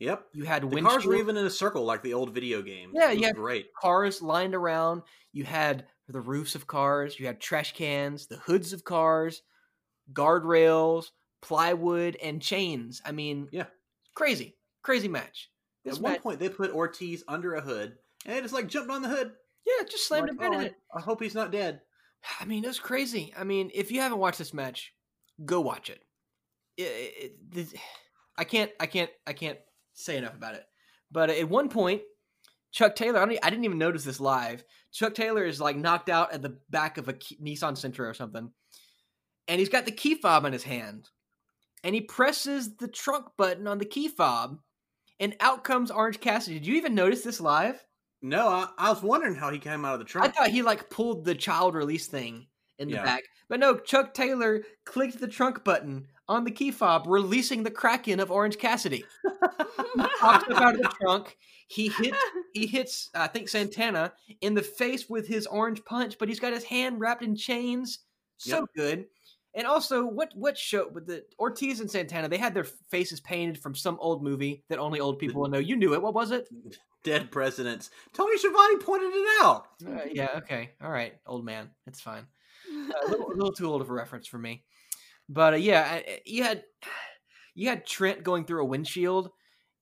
Yep. You had The cars were even in a circle like the old video games. Yeah, yeah. great. cars lined around. You had the roofs of cars. You had trash cans, the hoods of cars, guardrails, plywood, and chains. I mean, Yeah. Crazy, crazy match. This At one match, point, they put Ortiz under a hood, and they just like jumped on the hood. yeah, just slammed Like, him in "Oh, I- it. I hope he's not dead. I mean, it was crazy. I mean, if you haven't watched this match, go watch it. It- it- I can't, I can't, I can't say enough about it. But at one point, Chuck Taylor, I, don't, I didn't even notice this live. Chuck Taylor is like knocked out at the back of a Nissan Sentra or something, and he's got the key fob in his hand, and he presses the trunk button on the key fob, and out comes Orange Cassidy. Did you even notice this live? No, I, I was wondering how he came out of the trunk. I thought he like pulled the child release thing in the Yeah. back. But no, Chuck Taylor clicked the trunk button on the key fob, releasing the Kraken of Orange Cassidy. Pops up out of the trunk. He hits he hits I think Santana in the face with his orange punch, but he's got his hand wrapped in chains. So Yep. good. And also, what what show with the Ortiz and Santana? They had their faces painted from some old movie that only old people will know. You knew it. What was it? Dead presidents. Tony Schiavone pointed it out. Uh, yeah. Okay. All right. Old man. It's fine. a, little, a little too old of a reference for me. But uh, yeah, I- I- you had you had Trent going through a windshield,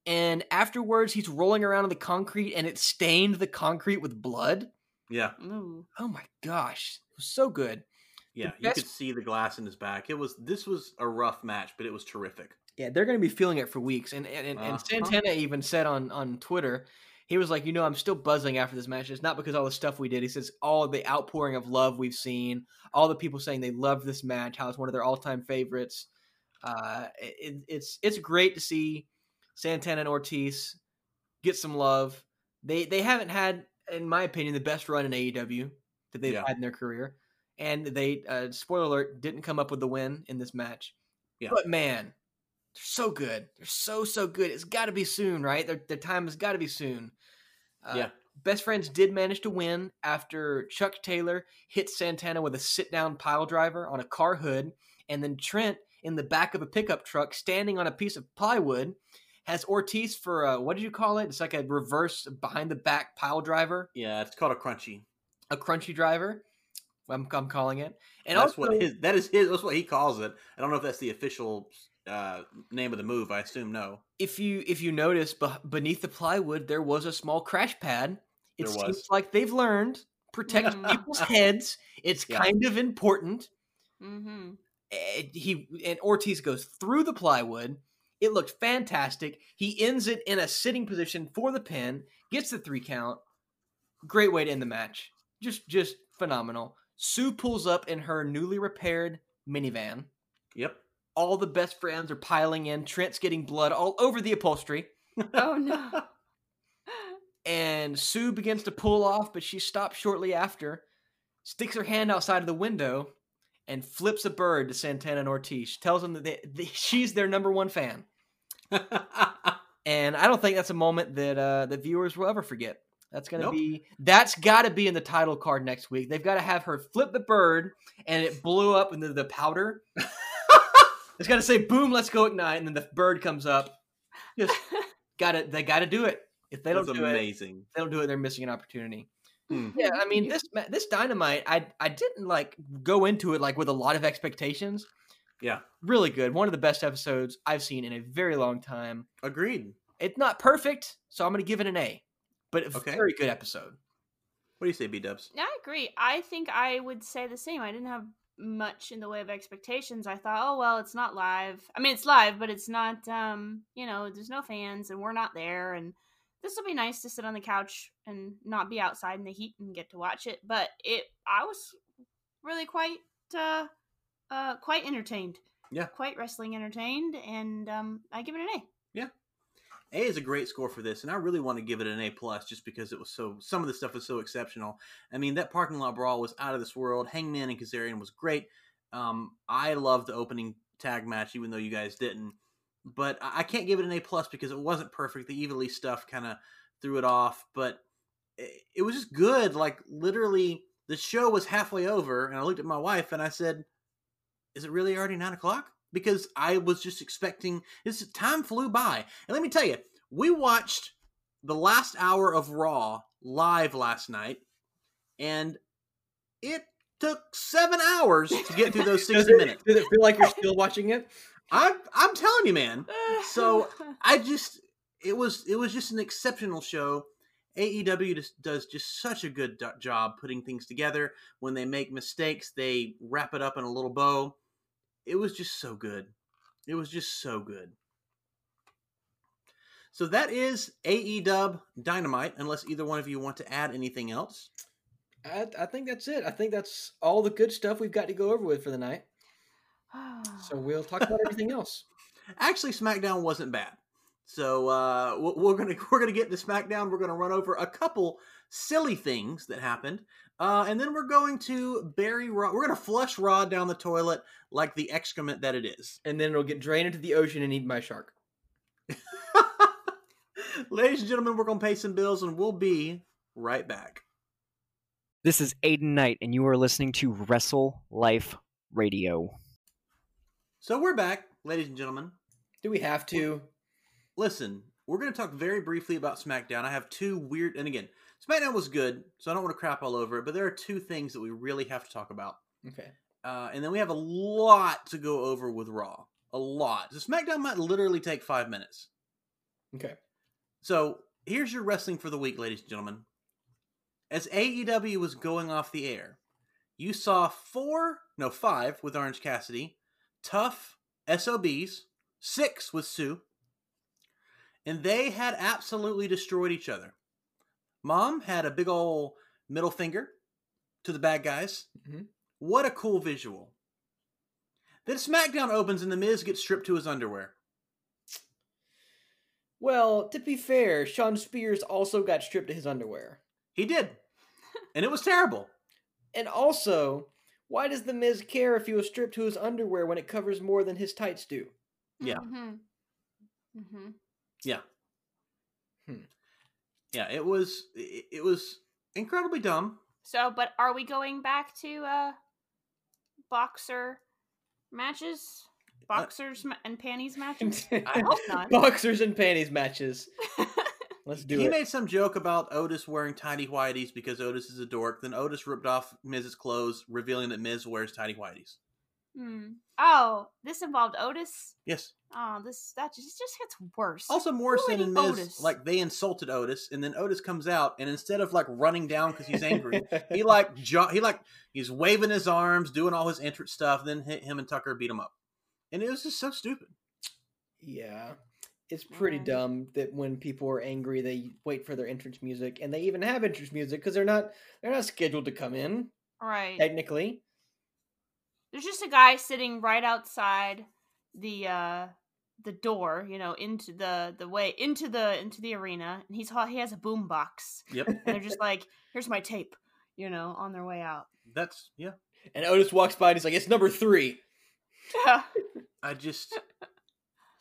and afterwards he's rolling around in the concrete, and it stained the concrete with blood. Yeah, Ooh. Oh my gosh, it was so good. Yeah. You could see the glass in his back. It was. This was a rough match, but it was terrific. Yeah, they're going to be feeling it for weeks. And and, and, and Uh-huh. Santana even said on on Twitter, he was like, you know, I'm still buzzing after this match. It's not because all the stuff we did. He says all the outpouring of love we've seen, all the people saying they love this match, how it's one of their all time favorites. Uh, it, it's it's great to see Santana and Ortiz get some love. They they haven't had, in my opinion, the best run in AEW that they've Yeah. had in their career, and they uh, spoiler alert didn't come up with the win in this match. Yeah. But man, they're so good. They're so so good. It's got to be soon, right? Their their time has got to be soon. Uh, Yeah. Best friends did manage to win after Chuck Taylor hit Santana with a sit down pile driver on a car hood, and then Trent in the back of a pickup truck, standing on a piece of plywood, has Ortiz for a, what did you call it? It's like a reverse behind the back pile driver, Yeah, it's called a crunchy. a crunchy driver. I'm, I'm calling it. And that's also, what his. That is his. That's what he calls it. I don't know if that's the official uh, name of the move. I assume no. if you if you notice beneath the plywood there was a small crash pad it There seems was. like they've learned protect people's heads it's Yeah. kind of important Mm-hmm. And he and ortiz goes through the plywood it looked fantastic he ends it in a sitting position for the pin gets the three count great way to end the match just just phenomenal sue pulls up in her newly repaired minivan Yep. all the best friends are piling in. Trent's getting blood all over the upholstery. oh no. and Sue begins to pull off, but she stops shortly after, sticks her hand outside of the window, and flips a bird to Santana and Ortiz. She tells them that they, they, she's their number one fan, and I don't think that's a moment that uh, the viewers will ever forget. That's gonna Nope. be that's got to be in the title card next week. They've got to have her flip the bird, and it blew up into the powder. it's got to say "Boom, let's go ignite," and then the bird comes up. Just got to they got to do it. If they don't That's do it, amazing. they don't do it, they're missing an opportunity. Hmm. Yeah, I mean this this dynamite, I I didn't like go into it like with a lot of expectations. Yeah. Really good. One of the best episodes I've seen in a very long time. Agreed. It's not perfect, so I'm going to give it an A. But it's a Okay. very good episode. What do you say, B Dubs? Yeah, I agree. I think I would say the same. I didn't have much in the way of expectations. I thought, oh well, it's not live. I mean, it's live, but it's not. Um, you know, there's no fans, and we're not there, and this will be nice to sit on the couch and not be outside in the heat and get to watch it. But it, I was really quite, uh, uh, quite entertained. Yeah. quite wrestling entertained, and um, I give it an A. A is a great score for this, and I really want to give it an A plus just because it was so. Some of the stuff was so exceptional. I mean, that parking lot brawl was out of this world. Hangman and Kazarian was great. Um, I loved the opening tag match, even though you guys didn't. But I can't give it an A plus because it wasn't perfect. The Ivelisse stuff kind of threw it off, but it, it was just good. Like literally, the show was halfway over, and I looked at my wife and I said, "Is it really already nine o'clock?" Because I was just expecting. This time flew by, and let me tell you, we watched the last hour of Raw live last night, and it took seven hours to get through those Does sixty it, minutes. does it feel like you're still watching it? I'm I'm telling you, man. So, I just it was it was just an exceptional show. AEW just does just such a good job putting things together. When they make mistakes, they wrap it up in a little bow. It was just so good. It was just so good. So that is AEW Dynamite. Unless either one of you want to add anything else. I, I think that's it. I think that's all the good stuff we've got to go over with for the night. So we'll talk about everything else. Actually, SmackDown wasn't bad. So uh, we- we're gonna we're gonna get to SmackDown. We're gonna run over a couple silly things that happened, uh, and then we're going to bury Raw. We're gonna flush Raw down the toilet like the excrement that it is. And then it'll get drained into the ocean and eaten by a shark. Ladies and gentlemen, we're gonna pay some bills, and we'll be right back. This is Aiden Knight, and you are listening to Wrestle Life Radio. So we're back, ladies and gentlemen. Do we have to? Listen, we're going to talk very briefly about SmackDown. I have two weird, and again, SmackDown was good, so I don't want to crap all over it, but there are two things that we really have to talk about. Okay. Uh, and then we have a lot to go over with Raw. A lot. So SmackDown might literally take five minutes. Okay. So here's your wrestling for the week, ladies and gentlemen. As AEW was going off the air, you saw four, no, five with Orange Cassidy, tough SOBs, six with Sue, and they had absolutely destroyed each other. Mom had a big old middle finger to the bad guys. Mhm. What a cool visual. Then SmackDown opens and The Miz gets stripped to his underwear. Well, to be fair, Shawn Spears also got stripped to his underwear. He did. And it was terrible. And also, why does the Miz care if he was stripped to his underwear when it covers more than his tights do? Yeah. Mm-hmm. Mm-hmm. Yeah. Hmm. Yeah, it was it, it was incredibly dumb. So, but are we going back to uh boxer matches? Boxers ma- and panties matches? I hope not. Boxers and panties matches. Let's do he it. He made some joke about Otis wearing tiny whities because Otis is a dork. Then Otis ripped off Miz's clothes, revealing that Miz wears tiny whities. Hmm. Oh, this involved Otis. Yes. Oh, this that just just gets worse. Also, Morrison and Miz Otis. like they insulted Otis, and then Otis comes out, and instead of like running down because he's angry, he like jo- he like he's waving his arms, doing all his entrance stuff. Then hit him and Tucker beat him up, and it was just so stupid. Yeah. It's pretty Yeah. dumb that when people are angry, they wait for their entrance music, and they even have entrance music because they're not they're not scheduled to come in right. technically. There's just a guy sitting right outside the uh the door, you know, into the the way into the into the arena, and he's he has a boom box, Yep. and they're just like, "Here's my tape," you know, on their way out. That's yeah. And Otis walks by and he's like, "It's number three. I just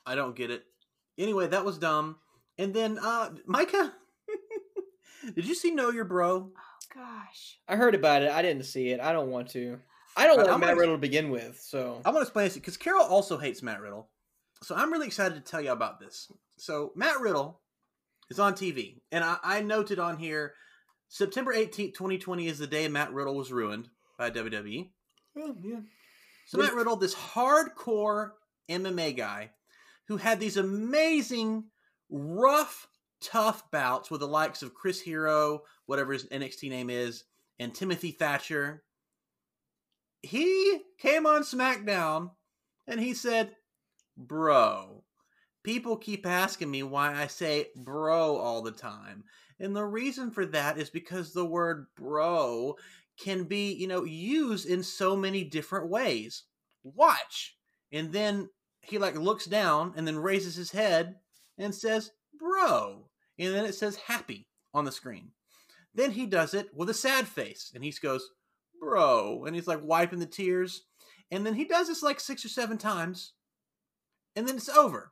I don't get it. Anyway, that was dumb. And then uh Micah Did you see Know Your Bro? Oh gosh. I heard about it. I didn't see it. I don't want to. I don't I- want I'm Matt gonna- Riddle to begin with. So I want to explain this because Carol also hates Matt Riddle. So I'm really excited to tell you about this. So Matt Riddle is on TV, and I, I noted on here September 18th, 2020 is the day Matt Riddle was ruined by WWE. well, oh, yeah. So Matt Riddle, this hardcore MMA guy who had these amazing, rough, tough bouts with the likes of Chris Hero, whatever his NXT name is, and Timothy Thatcher. He came on SmackDown and he said, Bro, people keep asking me why I say bro all the time. And the reason for that is because the word bro can be, you know, used in so many different ways. Watch. And then he like looks down and then raises his head and says, "Bro." And then it says happy on the screen. Then he does it with a sad face and he goes, "Bro." And he's like wiping the tears. And then he does this like 6 or 7 times. And then it's over.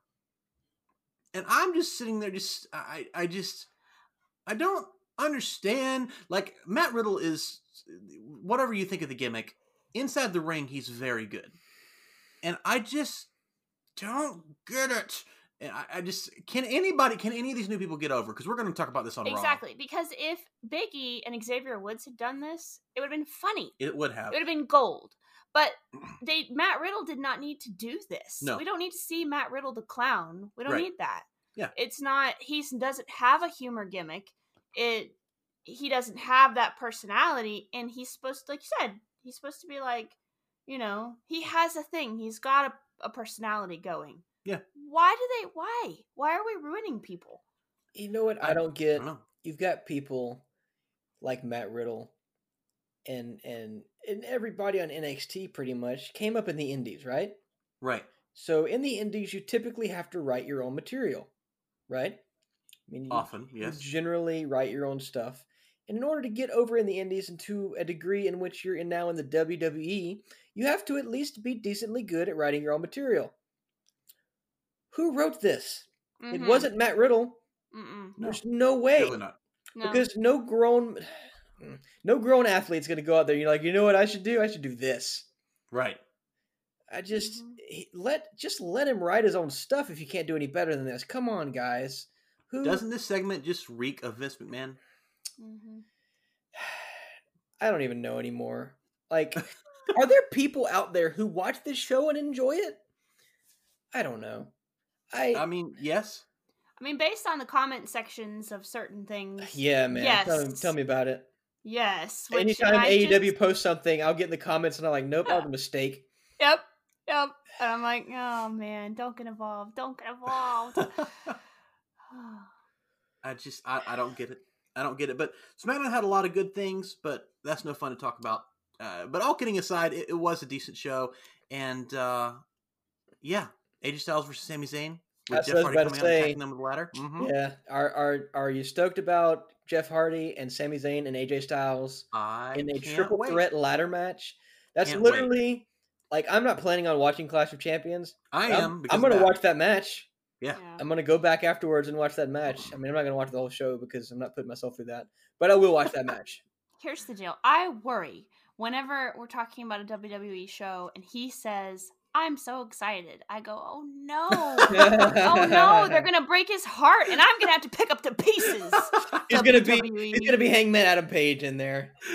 And I'm just sitting there just I I just I don't understand. Like Matt Riddle is whatever you think of the gimmick, inside the ring he's very good. And I just don't get it. And I, I just can anybody can any of these new people get over? Because we're going to talk about this on Raw. Exactly, because if Biggie and Xavier Woods had done this, it would have been funny. It would have. It would have been gold. But they Matt Riddle did not need to do this. No. We don't need to see Matt Riddle the clown. We don't Right. need that. Yeah. It's not he doesn't have a humor gimmick. It he doesn't have that personality and he's supposed to like you said, he's supposed to be like, you know, he has a thing. He's got a, a personality going. Yeah. Why do they why? Why are we ruining people? You know what? I, I- don't I get. don't know. You've got people like Matt Riddle, and and and everybody on NXT pretty much came up in the Indies, right? Right. So in the Indies, you typically have to write your own material, right? I mean, you, Often, you yes. generally write your own stuff. And in order to get over in the Indies and to a degree in which you're in now in the WWE, you have to at least be decently good at writing your own material. Who wrote this? It Mhm. wasn't Matt Riddle. Mm-mm. There's no way definitely not. No. because no grown, no grown athlete's gonna go out there. And you're like, you know what I should do? I should do this. Right. I just Mhm. he- let just let him write his own stuff if you can't do any better than this. Come on, guys. Who Doesn't this segment just reek of Vince McMahon? Mhm. I don't even know anymore. Like, are there people out there who watch this show and enjoy it? I don't know. I, I mean, yes. I mean, based on the comment sections of certain things, yeah, man. Tell, Yes. tell me about it. Yes. which Anytime I AEW just- posts something, I'll get in the comments and I'm like, nope, that was a mistake. Yep, yep. And I'm like, oh man, don't get involved. Don't get involved. I just I, I don't get it. I don't get it. But SmackDown had a lot of good things, but that's no fun to talk about. Uh, but all kidding aside, it, it was a decent show, and uh, yeah, AJ Styles versus Sami Zayn with That's Jeff what I was Hardy about to out and say. attacking them with the ladder. Mhm. Yeah. Are are are you stoked about Jeff Hardy and Sami Zayn and AJ Styles I in a triple wait. threat ladder match? That's Can't wait. literally like I'm not planning on watching Clash of Champions. I I'm- I'm gonna watch that match. Yeah. I'm gonna go back afterwards and watch that match. I mean, I'm not gonna watch the whole show because I'm not putting myself through that, but I will watch that match. Here's the deal. I worry whenever we're talking about a WWE show and he says, I'm so excited. I go, oh no. oh no, they're going to break his heart and I'm going to have to pick up the pieces. He's gonna be WWE. he's gonna be Hangman Adam Page in there.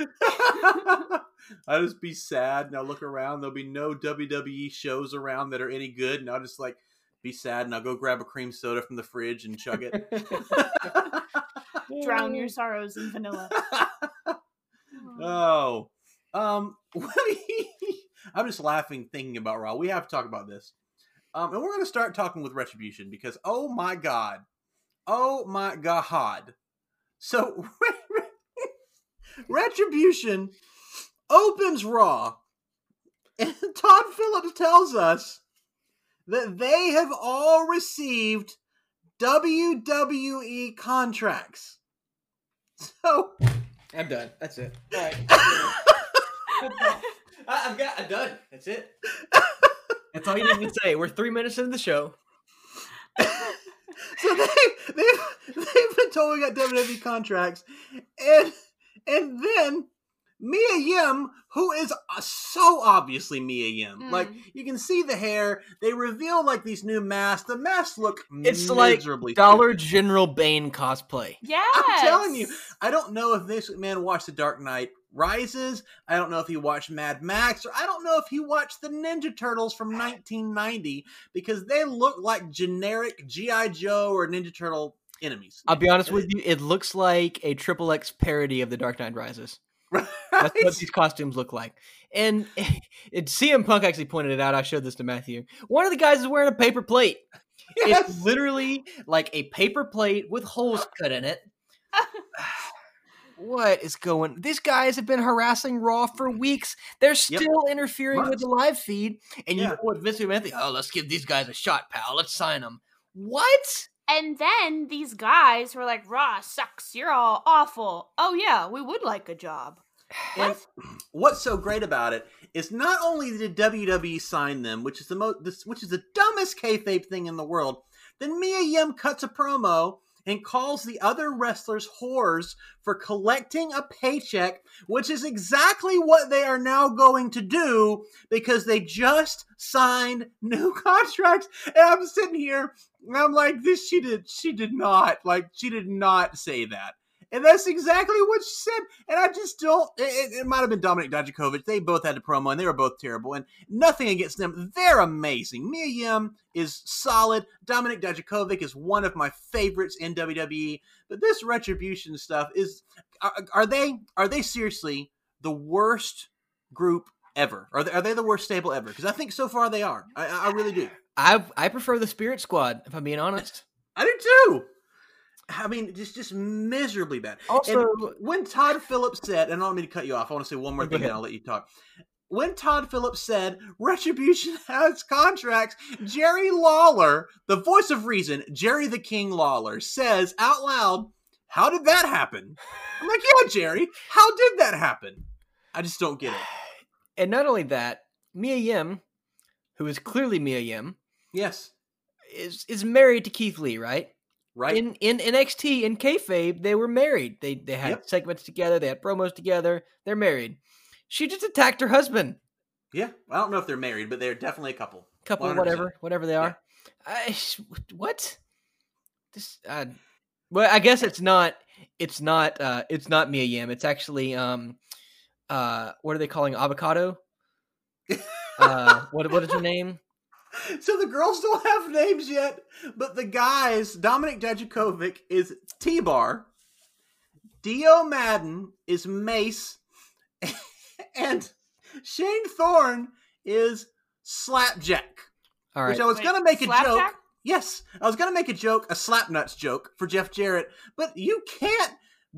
I'll just be sad and I'll look around. There'll be no WWE shows around that are any good, and I'll just like be sad and I'll go grab a cream soda from the fridge and chug it. Drown your sorrows in vanilla. oh, um, I'm just laughing thinking about Raw. We have to talk about this, um, and we're going to start talking with Retribution because oh my god, oh my god. So Retribution opens Raw, and Todd Phillips tells us that they have all received WWE contracts. So I'm done. That's it. All right. I've got. I'm done. That's it. That's all you need to say. We're three minutes into the show. so they they've they've been told we got WWE contracts, and and then Mia Yim, who is uh, so obviously Mia Yim, like Mm. you can see the hair. They reveal like these new masks. The masks look It's like Dollar stupid. General Bane cosplay. Yes. I'm telling you, I don't know if this man watched The Dark Knight Rises. I don't know if he watched Mad Max, or I don't know if he watched the Ninja Turtles from 1990 because they look like generic GI Joe or Ninja Turtle enemies. I'll be honest with you. It looks like a triple X parody of The Dark Knight Rises. That's what these costumes look like. And it, CM Punk actually pointed it out. I showed this to Matthew. One of the guys is wearing a paper plate. Yes. It's literally like a paper plate with holes cut in it. what is going? These guys have been harassing Raw for weeks. They're still interfering with the live feed. And you Yeah. know what, Vince McMahon? think, Oh, let's give these guys a shot, pal. Let's sign them. What? And then these guys were like, Raw sucks. You're all awful. Oh, yeah, we would like a job. And what's so great about it is not only did WWE sign them, which is the most, this, which is the dumbest kayfabe thing in the world. Then Mia Yim cuts a promo and calls the other wrestlers whores for collecting a paycheck, which is exactly what they are now going to do because they just signed new contracts. And I'm sitting here and I'm like, this she did, she did not like, she did not say that. And that's exactly what she said. And I just don't. It, it- might have been Dominik Dijakovic. They both had a promo, and they were both terrible. And nothing against them. They're amazing. Mia Yim is solid. Dominik Dijakovic is one of my favorites in WWE. But this retribution stuff is. Are, are they? Are they seriously the worst group ever? Are they? Are they the worst stable ever? Because I think so far they are. I, I really do. I I prefer the Spirit Squad, if I'm being honest. I do too. I mean, just just miserably bad. Also, And when Todd Phillips said, and I don't mean to cut you off, I want to say one more thing, and. I'll let you talk. When Todd Phillips said Retribution has contracts, Jerry Lawler, the voice of reason, Jerry the King Lawler, says out loud, How did that happen? I'm like, Yeah, Jerry, how did that happen? I just don't get it. and not only that, Mia Yim, who is clearly Mia Yim, Yes, is is married to Keith Lee, right? Right? In in NXT in kayfabe, they were married. They they had Yep. segments together. They had promos together. They're married. She just attacked her husband. yeah, I don't know if they're married, but they're definitely a couple. Couple, 100%. whatever, whatever they are. I, what? This. Uh, well, I guess it's not. It's not. Uh, it's not Mia Yim. It's actually. Um. Uh. What are they calling avocado? uh. What What is her name? So the girls don't have names yet, but the guys, Dominik Dijakovic is T-Bar, Dio Maddin is Mace, and Shane Thorne is Slapjack. All right. Which I was Wait, gonna make a joke. Yes, I was gonna make a joke, a slapnuts joke for Jeff Jarrett, but you can't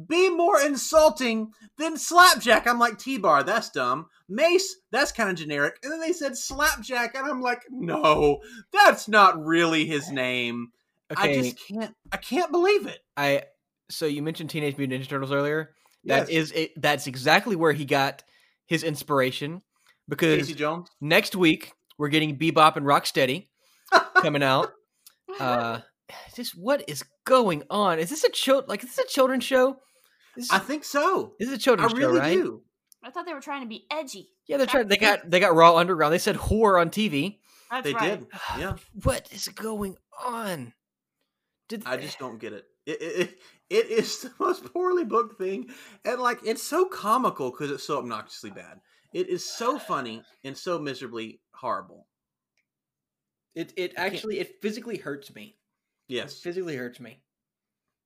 be more insulting than Slapjack. I'm like T-Bar, that's dumb. Mace, that's kind of generic. And then they said Slapjack, and I'm like, no, that's not really his name. Okay. I just can't. I can't believe it. I so you mentioned Teenage Mutant Ninja Turtles earlier. That Yes. is it. That's exactly where he got his inspiration. Because Casey Jones. next week we're getting Bebop and Rocksteady coming out. Uh, just what is going on? Is this a child like is this a children's show? This, I think so. this is a I children's really show, right? do. I thought they were trying to be edgy. Yeah, they're trying. They got they got Raw Underground. They said whore on TV. That's They right. did. Yeah. What is going on? Did I just don't get it. It, it, it- it is the most poorly booked thing, and like it's so comical because it's so obnoxiously bad. It is so funny and so miserably horrible. it it can't- actually it physically hurts me. It Yes, physically hurts me.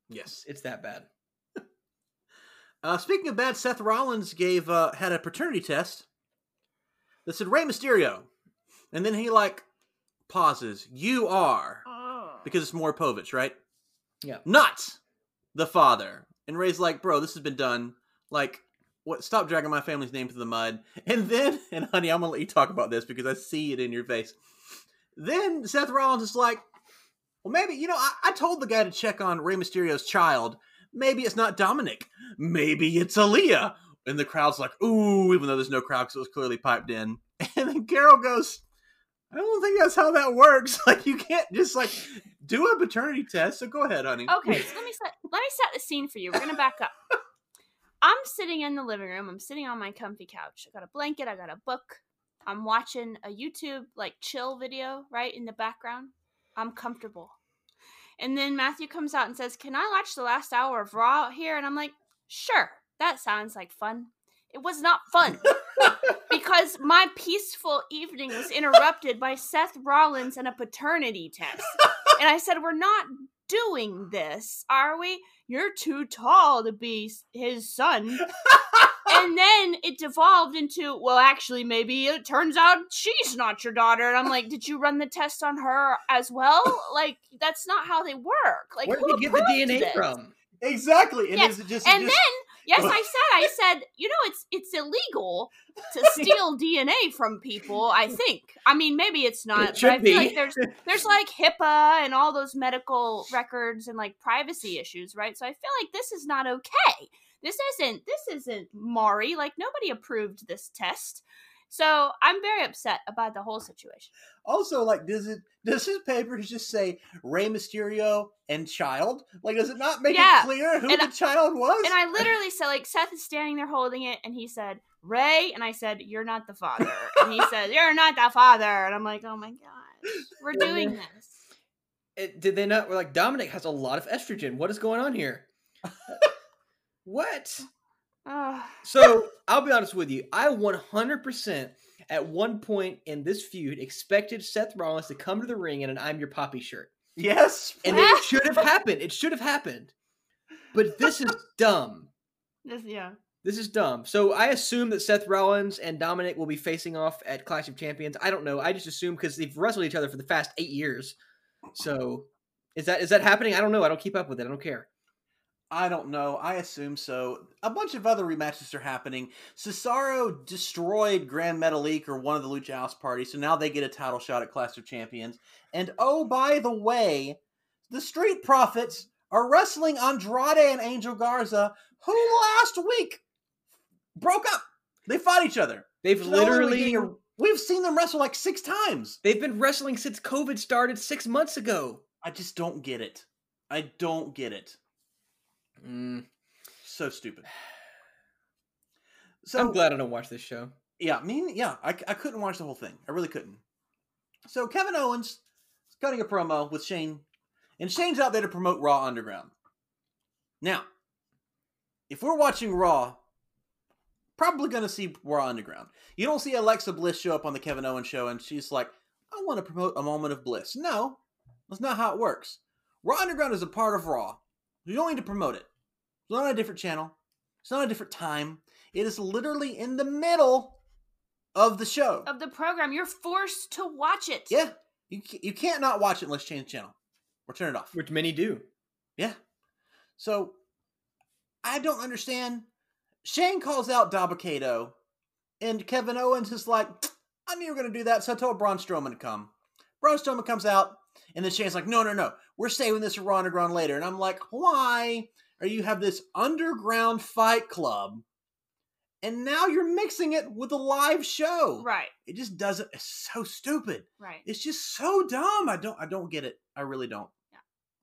yes. It's that bad. Uh, speaking of bad, Seth Rollins gave uh, had a paternity test that said Rey Mysterio, and then he like pauses. You are Oh. because it's Maury Povich, right? Yeah. Not the father. And Rey's like, bro, this has been done. Like, what? Stop dragging my family's name through the mud. And then, and honey, I'm gonna let you talk about this because I see it in your face. then Seth Rollins is like, well, maybe, you know, I, I told the guy to check on Rey Mysterio's child. Maybe it's not Dominic. Maybe it's Aalyah. And the crowd's like, ooh, even though there's no crowd because it was clearly piped in. And then Carol goes, I don't think that's how that works. Like, you can't just, like, do a paternity test. So go ahead, honey. Okay, so let me set let me set the scene for you. We're gonna back up. I'm sitting in the living room. I'm sitting on my comfy couch. I got a blanket. I got a book. I'm watching a YouTube like chill video right in the background. I'm comfortable. And then Matthew comes out and says, "Can I watch the last hour of Raw out here?" And I'm like, "Sure. That sounds like fun." It was not fun because my peaceful evening was interrupted by Seth Rollins and a paternity test. And I said, We're not doing this, are we? You're too tall to be his son. And then it devolved into, well, actually, maybe it turns out she's not your daughter. And I'm like, did you run the test on her as well? Like, that's not how they work. Like, Where did who he get the DNA this? from? Exactly. And Yes, is it just, And just then, yes, I said, I said, you know, it's it's illegal to steal DNA from people. I think. I mean, maybe it's not. but should I feel be. like there's there's like HIPAA and all those medical records and like privacy issues, right? So I feel like this is not okay. This isn't this isn't Maury. Like nobody approved this test. So I'm very upset about the whole situation. Also, like, does it does his papers just say Rey Mysterio and child? Like, does it not make Yeah, it clear who and the I- child was? And I literally said, like, Seth is standing there holding it, and he said, Rey, and I said, You're not the father. And he said, You're not the father. And I'm like, Oh my gosh, we're doing this. It, did they not? We're like Dominik has a lot of estrogen. What is going on here? what? Ugh. So I'll be honest with you. I 100% at one point in this feud expected Seth Rollins to come to the ring in an "I'm Your Papi" shirt, yes, and it should have happened. It should have happened. But this is dumb. This, yeah. This is dumb. So I assume that Seth Rollins and Dominik will be facing off at Clash of Champions. I don't know. I just assume because they've wrestled each other for the past eight years. So is that is that happening? I don't know. I don't keep up with it. I don't care. I don't know. I assume so. A bunch of other rematches are happening. Cesaro destroyed Gran Metalik or one of the Lucha House parties, so now they get a title shot at Clash of Champions. And oh, by the way, the Street Profits are wrestling Andrade and Angel Garza, who last week broke up. They fought each other. They've So literally a- we've seen them wrestle like six times. they've been wrestling since COVID started six months ago. I just don't get it. I don't get it. Mm, So stupid. So I'm glad I don't watch this show. Yeah, me. Yeah, I, I couldn't watch the whole thing. I really couldn't. So Kevin Owens is cutting a promo with Shane, and Shane's out there to promote Raw Underground. Now, if we're watching Raw, probably going to see Raw Underground. You don't see Alexa Bliss show up on the Kevin Owens show, and she's like, "I want to promote a moment of bliss." No, that's not how it works. Raw Underground is a part of Raw. You don't need to promote it. It's not on a different channel. It's not a different time. It is literally in the middle of the show. Of the program, you're forced to watch it. Yeah, you you can't not watch it unless you change the channel or turn it off. Which many do. Yeah. So I don't understand. Shane calls out Dabba-Kato, and Kevin Owens is like, I knew you were going to do that, so I told Braun Strowman to come. Braun Strowman comes out, and then Shane's like, no, no, no, we're saving this for Underground later. And I'm like, why are you have this underground fight club, and now you're mixing it with a live show? Right, It just doesn't. It's so stupid. right. It's just so dumb. I don't. I don't get it. I really don't. Yeah.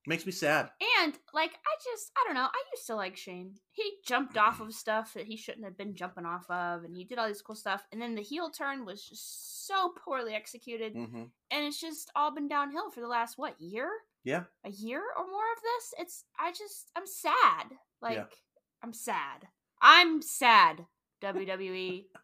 Makes me sad. And like I just I don't know, I used to like Shane. He jumped off of stuff that he shouldn't have been jumping off of and he did all these cool stuff and then the heel turn was just so poorly executed Mm-hmm. and it's just all been downhill for the last what, year? Yeah. A year or more of this? It's I just I'm sad. Like Yeah. I'm sad. I'm sad. WWE.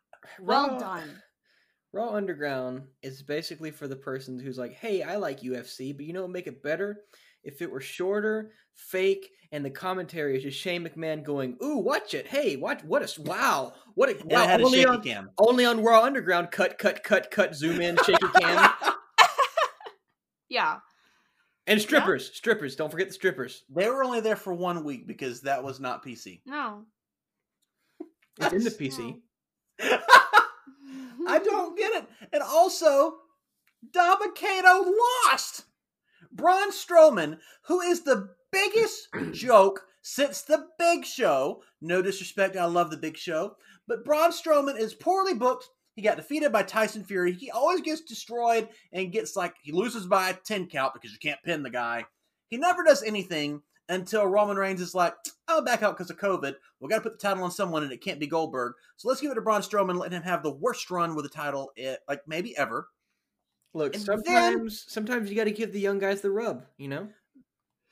Well Raw- done. Raw Underground is basically for the person who's like, "Hey, I like UFC, but you know what make it better? If it were shorter, fake, and the commentary is just Shane McMahon going, "Ooh, watch it! Hey, watch what a s- wow! What a wow!" I had a only shaky on cam. only on Raw Underground. Cut, cut, cut, cut. Zoom in, shaky cam, Yeah. And strippers, strippers. Don't forget the strippers. They were only there for one week because that was not PC. No. It's in the PC. I don't get it. And also, Dabba-Kato lost. Braun Strowman, who is the biggest joke since the Big Show. No disrespect, I love the Big Show, but Braun Strowman is poorly booked. He got defeated by Tyson Fury. He always gets destroyed and gets like he loses by a 10 count because you can't pin the guy. He never does anything until Roman Reigns is like, I'll back out because of COVID. We got to put the title on someone and it can't be Goldberg. So let's give it to Braun Strowman, let him have the worst run with the title, eh, like maybe ever. Look, And sometimes sometimes you got to give the young guys the rub, you know.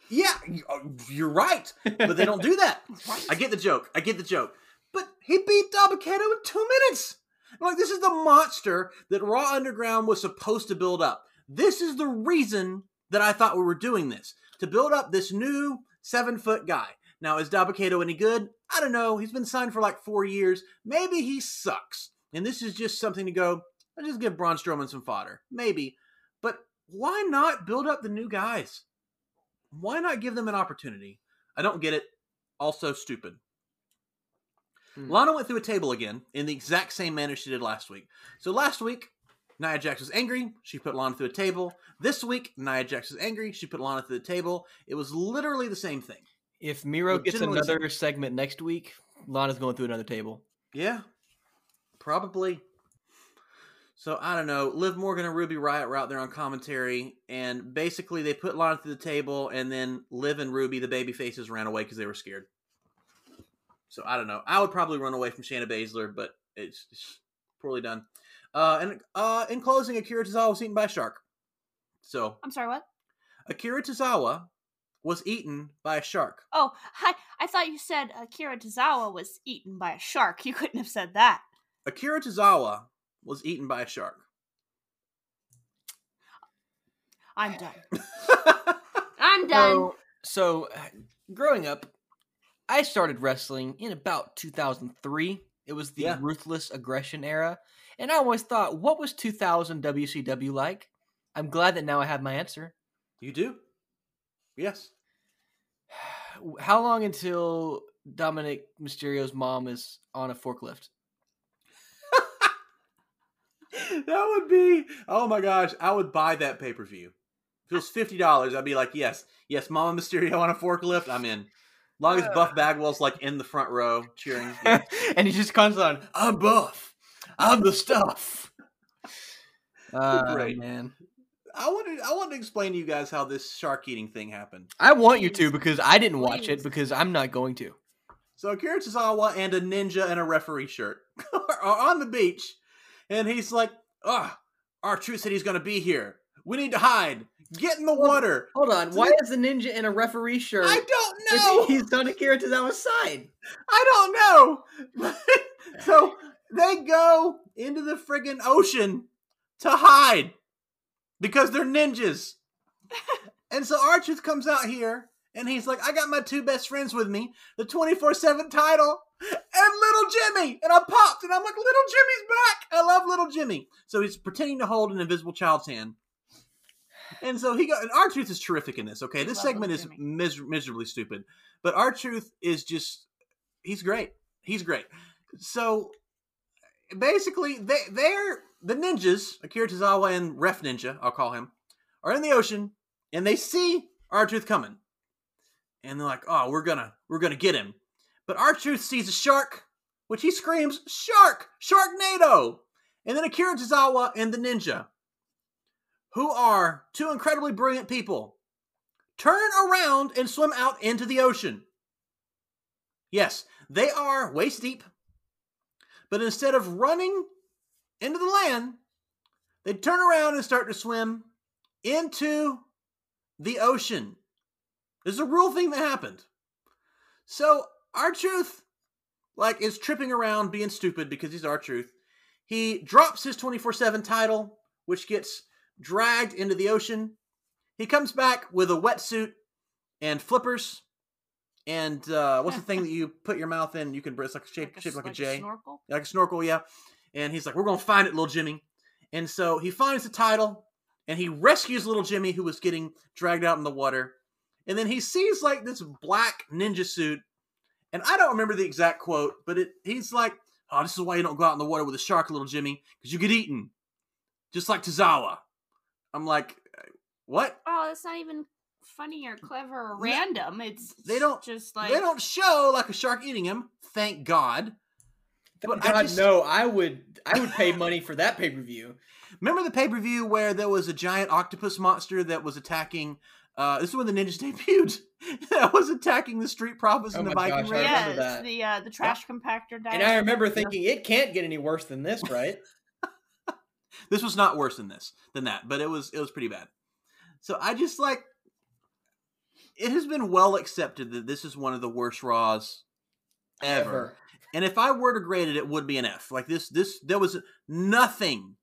Yeah, oh, you're right, but they don't do that. I get the joke. I get the joke. But he beat Dabba-Kato in two minutes. Like this is the monster that Raw Underground was supposed to build up. This is the reason that I thought we were doing this to build up this new seven foot guy. Now is Dabba-Kato any good? I don't know. He's been signed for like four years. Maybe he sucks. And this is just something to go. Let's just give Braun Strowman some fodder. Maybe, but why not build up the new guys? Why not give them an opportunity? I don't get it. Also stupid. Hmm. Lana went through a table again in the exact same manner she did last week. So last week, Nia Jax was angry. She put Lana through a table. This week, Nia Jax was angry. She put Lana through the table. It was literally the same thing. If Miro gets another segment next week, Lana's going through another table. Yeah, probably. So I don't know. Liv Morgan and Ruby Riott were out there on commentary, and basically they put Lana through the table, and then Liv and Ruby, the baby faces, ran away because they were scared. So I don't know. I would probably run away from Shayna Baszler, but it's, it's poorly done. Uh, and uh, in closing, Akira Tozawa was eaten by a shark. So I'm sorry, what? Akira Tozawa was eaten by a shark. Oh, I, I thought you said Akira Tozawa was eaten by a shark. You couldn't have said that. Akira Tozawa was eaten by a shark. I'm done. I'm done. So, so uh, growing up, I started wrestling in about 2003. It was the Yeah. ruthless aggression era, and I always thought, what was 2000 WCW like? I'm glad that now I have my answer. You do? Yes. How long until Dominik Mysterio's mom is on a forklift? that would be oh my gosh i would buy that pay-per-view if it was $50 i'd be like yes yes mama mysterio on a forklift i'm in long as buff bagwell's like in the front row cheering yeah. and he just comes on, I'm buff. I'm the stuff. Uh, Great. man. i wanted i wanted to explain to you guys how this shark eating thing happened I want you to because I didn't watch Please. it because I'm not going to. so akira tozawa and a ninja in a referee shirt are on the beach and he's like oh R-Truth said he's going to be here we need to hide get in the water Hold on. Why is the ninja in a referee shirt? i don't know He's on Akira Tozawa's side. I was signed? I don't know. so they go into the friggin' ocean to hide because they're ninjas. and so Archers comes out here and he's like, I got my two best friends with me, the 24 7 title, and little Jimmy. And I popped and I'm like, little Jimmy's back. I love little Jimmy. So he's pretending to hold an invisible child's hand. And so he got, and R-Truth is terrific in this. Okay, this segment is mis- miserably stupid, but R-Truth is just, he's great. He's great. So basically, they they're the ninjas, Akira Tozawa and Ref Ninja, I'll call him, are in the ocean and they see R-Truth coming, and they're like, "Oh, we're gonna we're gonna get him," but R-Truth sees a shark, which he screams, "Shark! Shark! Sharknado!" And then Akira Tozawa and the ninja, who are two incredibly brilliant people, turn around and swim out into the ocean. Yes, they are waist deep, but instead of running into the land, they turn around and start to swim into the ocean. There's a real thing that happened. So, R-Truth, like, is tripping around being stupid because he's R-Truth. He drops his 24 7 title, which gets dragged into the ocean. He comes back with a wetsuit and flippers. And uh, what's the thing that you put your mouth in? You can, it's like shaped, shaped like a J snorkel. like a snorkel, yeah. And he's like, "We're gonna find it, little Jimmy." And so he finds the title, and he rescues little Jimmy, who was getting dragged out in the water. And then he sees like this black ninja suit, and I don't remember the exact quote, but it he's like, "Oh, this is why you don't go out in the water with a shark, little Jimmy, because you get eaten, just like Tozawa." I'm like, what? Oh, that's not even funny or clever or No, random. It's they don't- just like they don't show like a shark eating him. Thank God. Thank But I God, just- no, I would I would pay money for that pay per view. Remember the pay per view where there was a giant octopus monster that was attacking? Uh, this is when the ninjas debuted. that was attacking the street profits Oh and the my Viking gosh, Raiders. yeah, remember it's that. the uh, the trash compactor died. And I remember thinking it can't get any worse than this, right? This was not worse than this than that, but it was it was pretty bad. So I just like it has been well accepted that this is one of the worst Raws ever. And if I were to grade it, it would be an F. Like this, this there was nothing,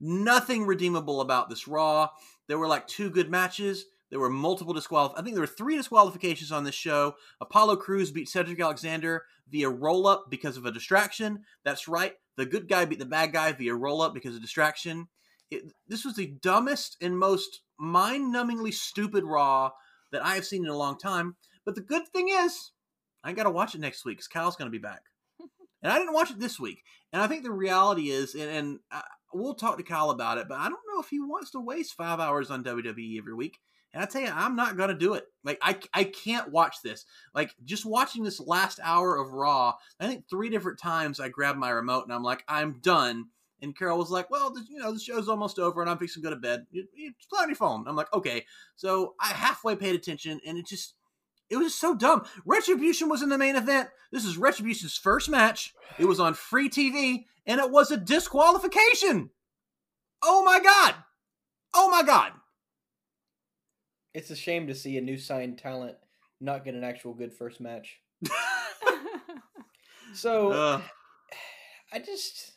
nothing redeemable about this Raw. There were like two good matches. There were multiple disqualif. I think there were three disqualifications on this show. Apollo Crews beat Cedric Alexander via roll up because of a distraction. That's right. The good guy beat the bad guy via roll up because of distraction. It, this was the dumbest and most mind numbingly stupid Raw that I have seen in a long time. But the good thing is, I got to watch it next week because Kyle's going to be back. And I didn't watch it this week. And I think the reality is, and, and uh, we'll talk to Kyle about it, but I don't know if he wants to waste five hours on WWE every week. And I tell you, I'm not to do it. Like, I, I can't watch this. Like, just watching this last hour of Raw, I think three different times I grabbed my remote and I'm like, I'm done. And Carol was like, well, this, you know, the show's almost over and I'm fixing to go to bed. You, you just play on your phone. I'm like, okay. So I halfway paid attention and it just, it was so dumb. Retribution was in the main event. This is Retribution's first match. It was on free TV, and it was a disqualification. Oh my god! Oh my god! It's a shame to see a new signed talent not get an actual good first match. So Ugh. I just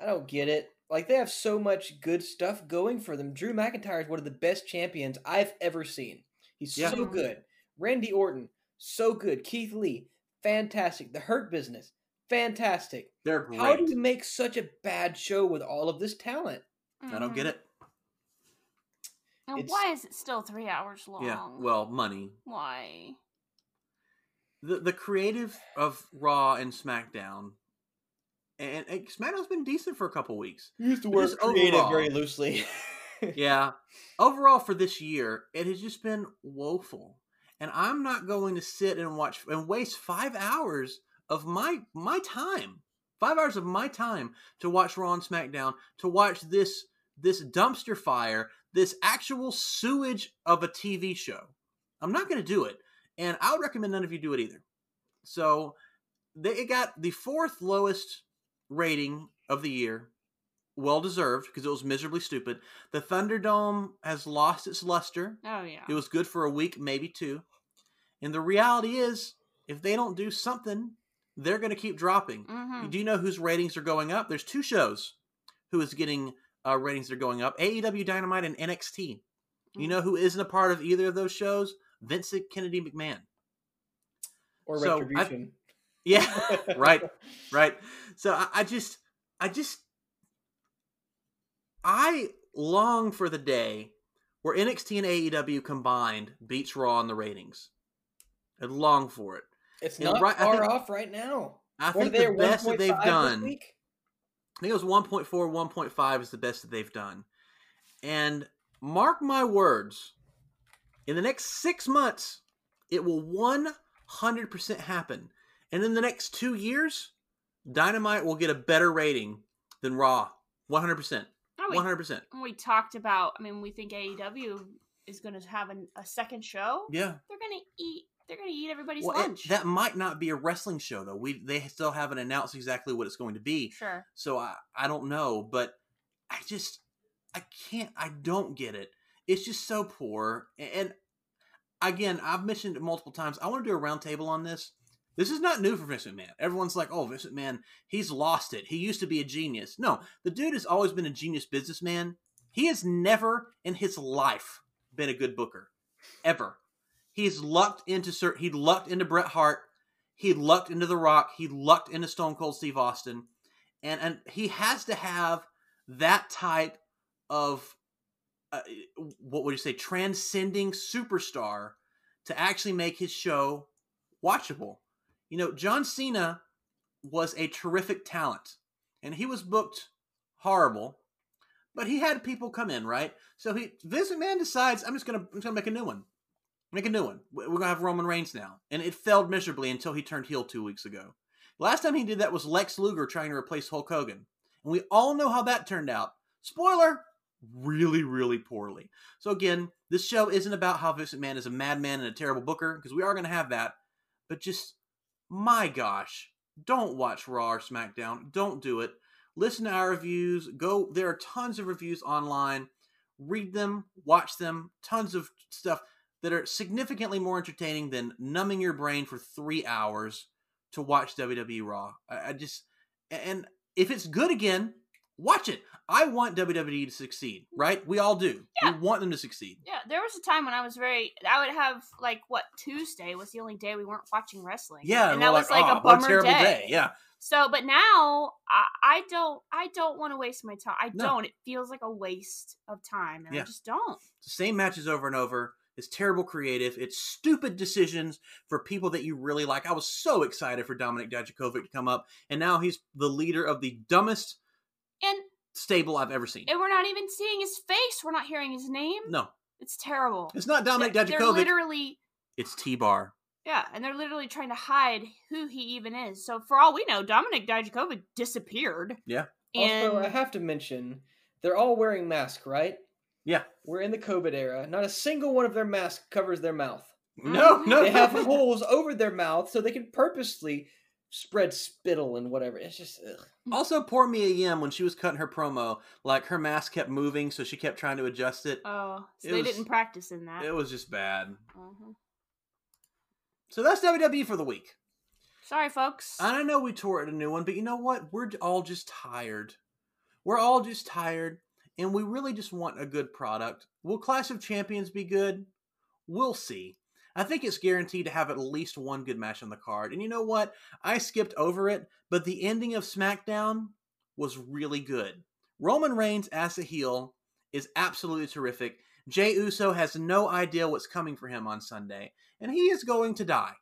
I don't get it. Like they have so much good stuff going for them. Drew McIntyre is one of the best champions I've ever seen. He's Yeah. so good. Randy Orton, so good. Keith Lee, fantastic. The Hurt Business, fantastic. They're great. How do you make such a bad show with all of this talent? I don't get mm-hmm. it. And It's- why is it still three hours long? Yeah. Well, money. why? The the creative of Raw and SmackDown, and, and SmackDown's been decent for a couple weeks. Use the But just overall- very loosely. yeah. Overall, for this year, it has just been woeful, and I'm not going to sit and watch and waste five hours of my my time, five hours of my time to watch Raw and SmackDown, to watch this this dumpster fire, this actual sewage of a TV show. I'm not going to do it, and I would recommend none of you do it either. So, they it got the fourth lowest rating of the year well deserved because it was miserably stupid. The Thunderdome has lost its luster. Oh yeah. It was good for a week, maybe two. And the reality is, if they don't do something, they're going to keep dropping. Mhm. Do you know whose ratings are going up? There's two shows who is getting uh, ratings are going up AEW Dynamite and NXT. You Mm. know who isn't a part of either of those shows? Vincent Kennedy McMahon. or So, I- retribution. Yeah, right, right. So I, I just, I just, I long for the day where NXT and AEW combined beats Raw in the ratings. I long for it. It's Yeah, not right, far think- off right now. I What think the best that they've 1.5 done. I think it was 1.4, 1.5 is the best that they've done. And mark my words, in the next six months, it will 100% happen. And in the next two years, Dynamite will get a better rating than Raw. 100%. Oh, 100%. we talked about. I mean, we think AEW is going to have an, a second show. Yeah. They're going to eat. They're going to eat everybody's Well, it- lunch. that might not be a wrestling show, though. We They still haven't announced exactly what it's going to be. sure. So I, I don't know, but I just I can't I don't get it. It's just so poor. And again, I've mentioned it multiple times. I want to do a roundtable on this. This is not new for Vince Man. Everyone's like, "Oh, Vince Man, he's lost it. He used to be a genius." No, the dude has always been a genius businessman. He has never in his life been a good booker, ever. He's lucked into. He lucked into Bret Hart. He lucked into The Rock. He lucked into Stone Cold Steve Austin and and he has to have that type of uh, what would you say transcending superstar to actually make his show watchable you know john cena was a terrific talent and he was booked horrible but he had people come in, right? So he Vince McMahon decides I'm just gonna I'm just gonna make a new one, make a new one. We're gonna have Roman Reigns now, and it failed miserably until he turned heel two weeks ago. Last time he did that was Lex Luger trying to replace Hulk Hogan, and we all know how that turned out. Spoiler: really, really poorly. So again, this show isn't about how Vince McMahon is a madman and a terrible booker because we are gonna have that, but just my gosh, don't watch Raw or SmackDown. Don't do it. Listen to our reviews. Go. There are tons of reviews online. Read them. Watch them. Tons of stuff that are significantly more entertaining than numbing your brain for three hours to watch WWE Raw. I, I just and if it's good again, watch it. I want WWE to succeed, right? We all do. Yeah. We want them to succeed. Yeah, there was a time when I was very. I would have like what Tuesday was the only day we weren't watching wrestling. Yeah, and that was like "Oh, a bummer terrible day. Yeah, So, but now I, I don't. I don't want to waste my time. I No. don't. It feels like a waste of time, and Yeah. I just don't. It's the same matches over and over. It's terrible creative. It's stupid decisions for people that you really like. I was so excited for Dominik Dijakovic to come up, and now he's the leader of the dumbest And stable I've ever seen. and we're not even seeing his face. We're not hearing his name. No, It's terrible. it's not Dominic They're- They're literally. It's T Bar. Yeah, and they're literally trying to hide who he even is. So for all we know, Dominik Dijakovic disappeared. Yeah. And Also, I have to mention, they're all wearing masks, right? Yeah. We're in the COVID era. Not a single one of their masks covers their mouth. No, no. They have holes over their mouth so they can purposely spread spittle and whatever. It's just ugh. Also, poor Mia Yim when she was cutting her promo, like her mask kept moving, so she kept trying to adjust it. oh, so It they was- didn't practice in that. It was just bad. Mhm. So that's WWE for the week. Sorry, folks. I know we tore it a new one, but you know what? We're all just tired. We're all just tired, and we really just want a good product. Will Clash of Champions be good? We'll see. I think it's guaranteed to have at least one good match on the card. And you know what? I skipped over it, but the ending of SmackDown was really good. Roman Reigns as a heel is absolutely terrific. Jey Uso has no idea what's coming for him on Sunday, and he is going to die.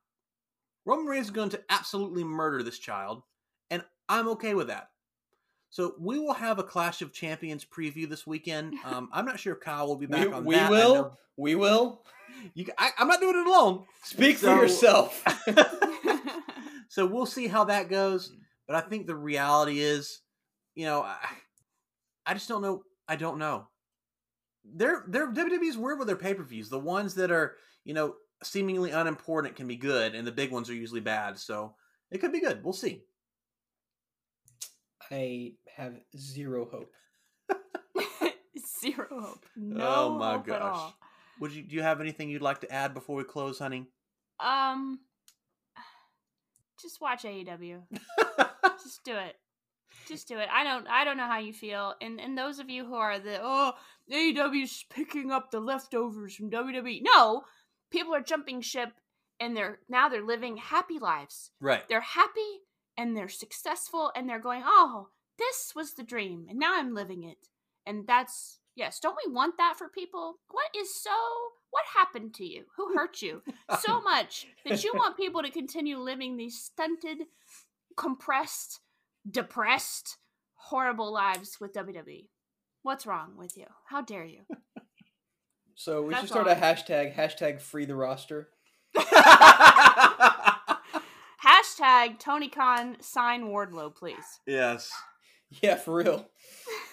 Roman Reigns is going to absolutely murder this child, and I'm okay with that. So we will have a Clash of Champions preview this weekend. Um, I'm not sure if Kyle will be back we, on we that. I will. We will. You, I, I'm not doing it alone. Speak So- for yourself. so we'll see how that goes. But I think the reality is, you know, I, I just don't know. I don't know. They're they're WWE's weird with their pay per views. The ones that are you know seemingly unimportant can be good, and the big ones are usually bad. So it could be good. We'll see. I have zero hope. Zero hope. No oh my hope at gosh. all. Would you do you have anything you'd like to add before we close, honey? Um, just watch AEW. just do it. Just do it. I don't. I don't know how you feel, and and those of you who are the oh AEW's picking up the leftovers from WWE. No, people are jumping ship, and they're now they're living happy lives. right. They're happy and they're successful, and they're going, oh, this was the dream, and now I'm living it, and that's yes. Don't we want that for people? What is so? What happened to you? Who hurt you? so much that you want people to continue living these stunted, compressed, depressed, horrible lives with WWE. What's wrong with you? How dare you? So we should start all. a hashtag. Hashtag free the roster. Hashtag Tony Khan sign Wardlow, please. yes. Yeah, for real.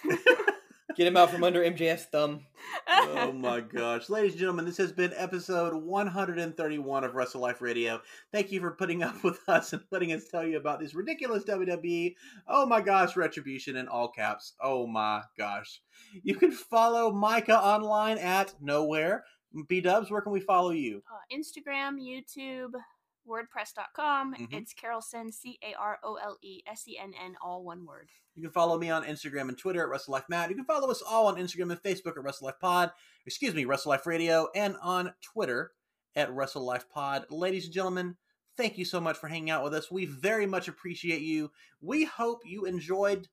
Get him out from under MJF's thumb. oh my gosh. Ladies and gentlemen, this has been episode 131 of Wrestle Life Radio. Thank you for putting up with us and letting us tell you about this ridiculous WWE. Oh my gosh, retribution in all caps. Oh my gosh. You can follow Micah online at nowhere. B Dubs, where can we follow you? uh, Instagram, YouTube, WordPress.com. Mhm. It's Carolsen, C A R O L E S E N N, all one word. You can follow me on Instagram and Twitter at Wrestle Life Matt. You can follow us all on Instagram and Facebook at Wrestle Life Pod. Excuse me, Wrestle Life Radio, and on Twitter at Wrestle Life Pod. Ladies and gentlemen, thank you so much for hanging out with us. We very much appreciate you. We hope you enjoyed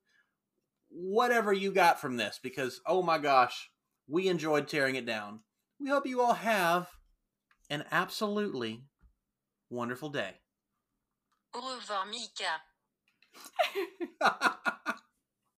whatever you got from this because oh my gosh, we enjoyed tearing it down. We hope you all have an absolutely wonderful day. Au revoir, Mika.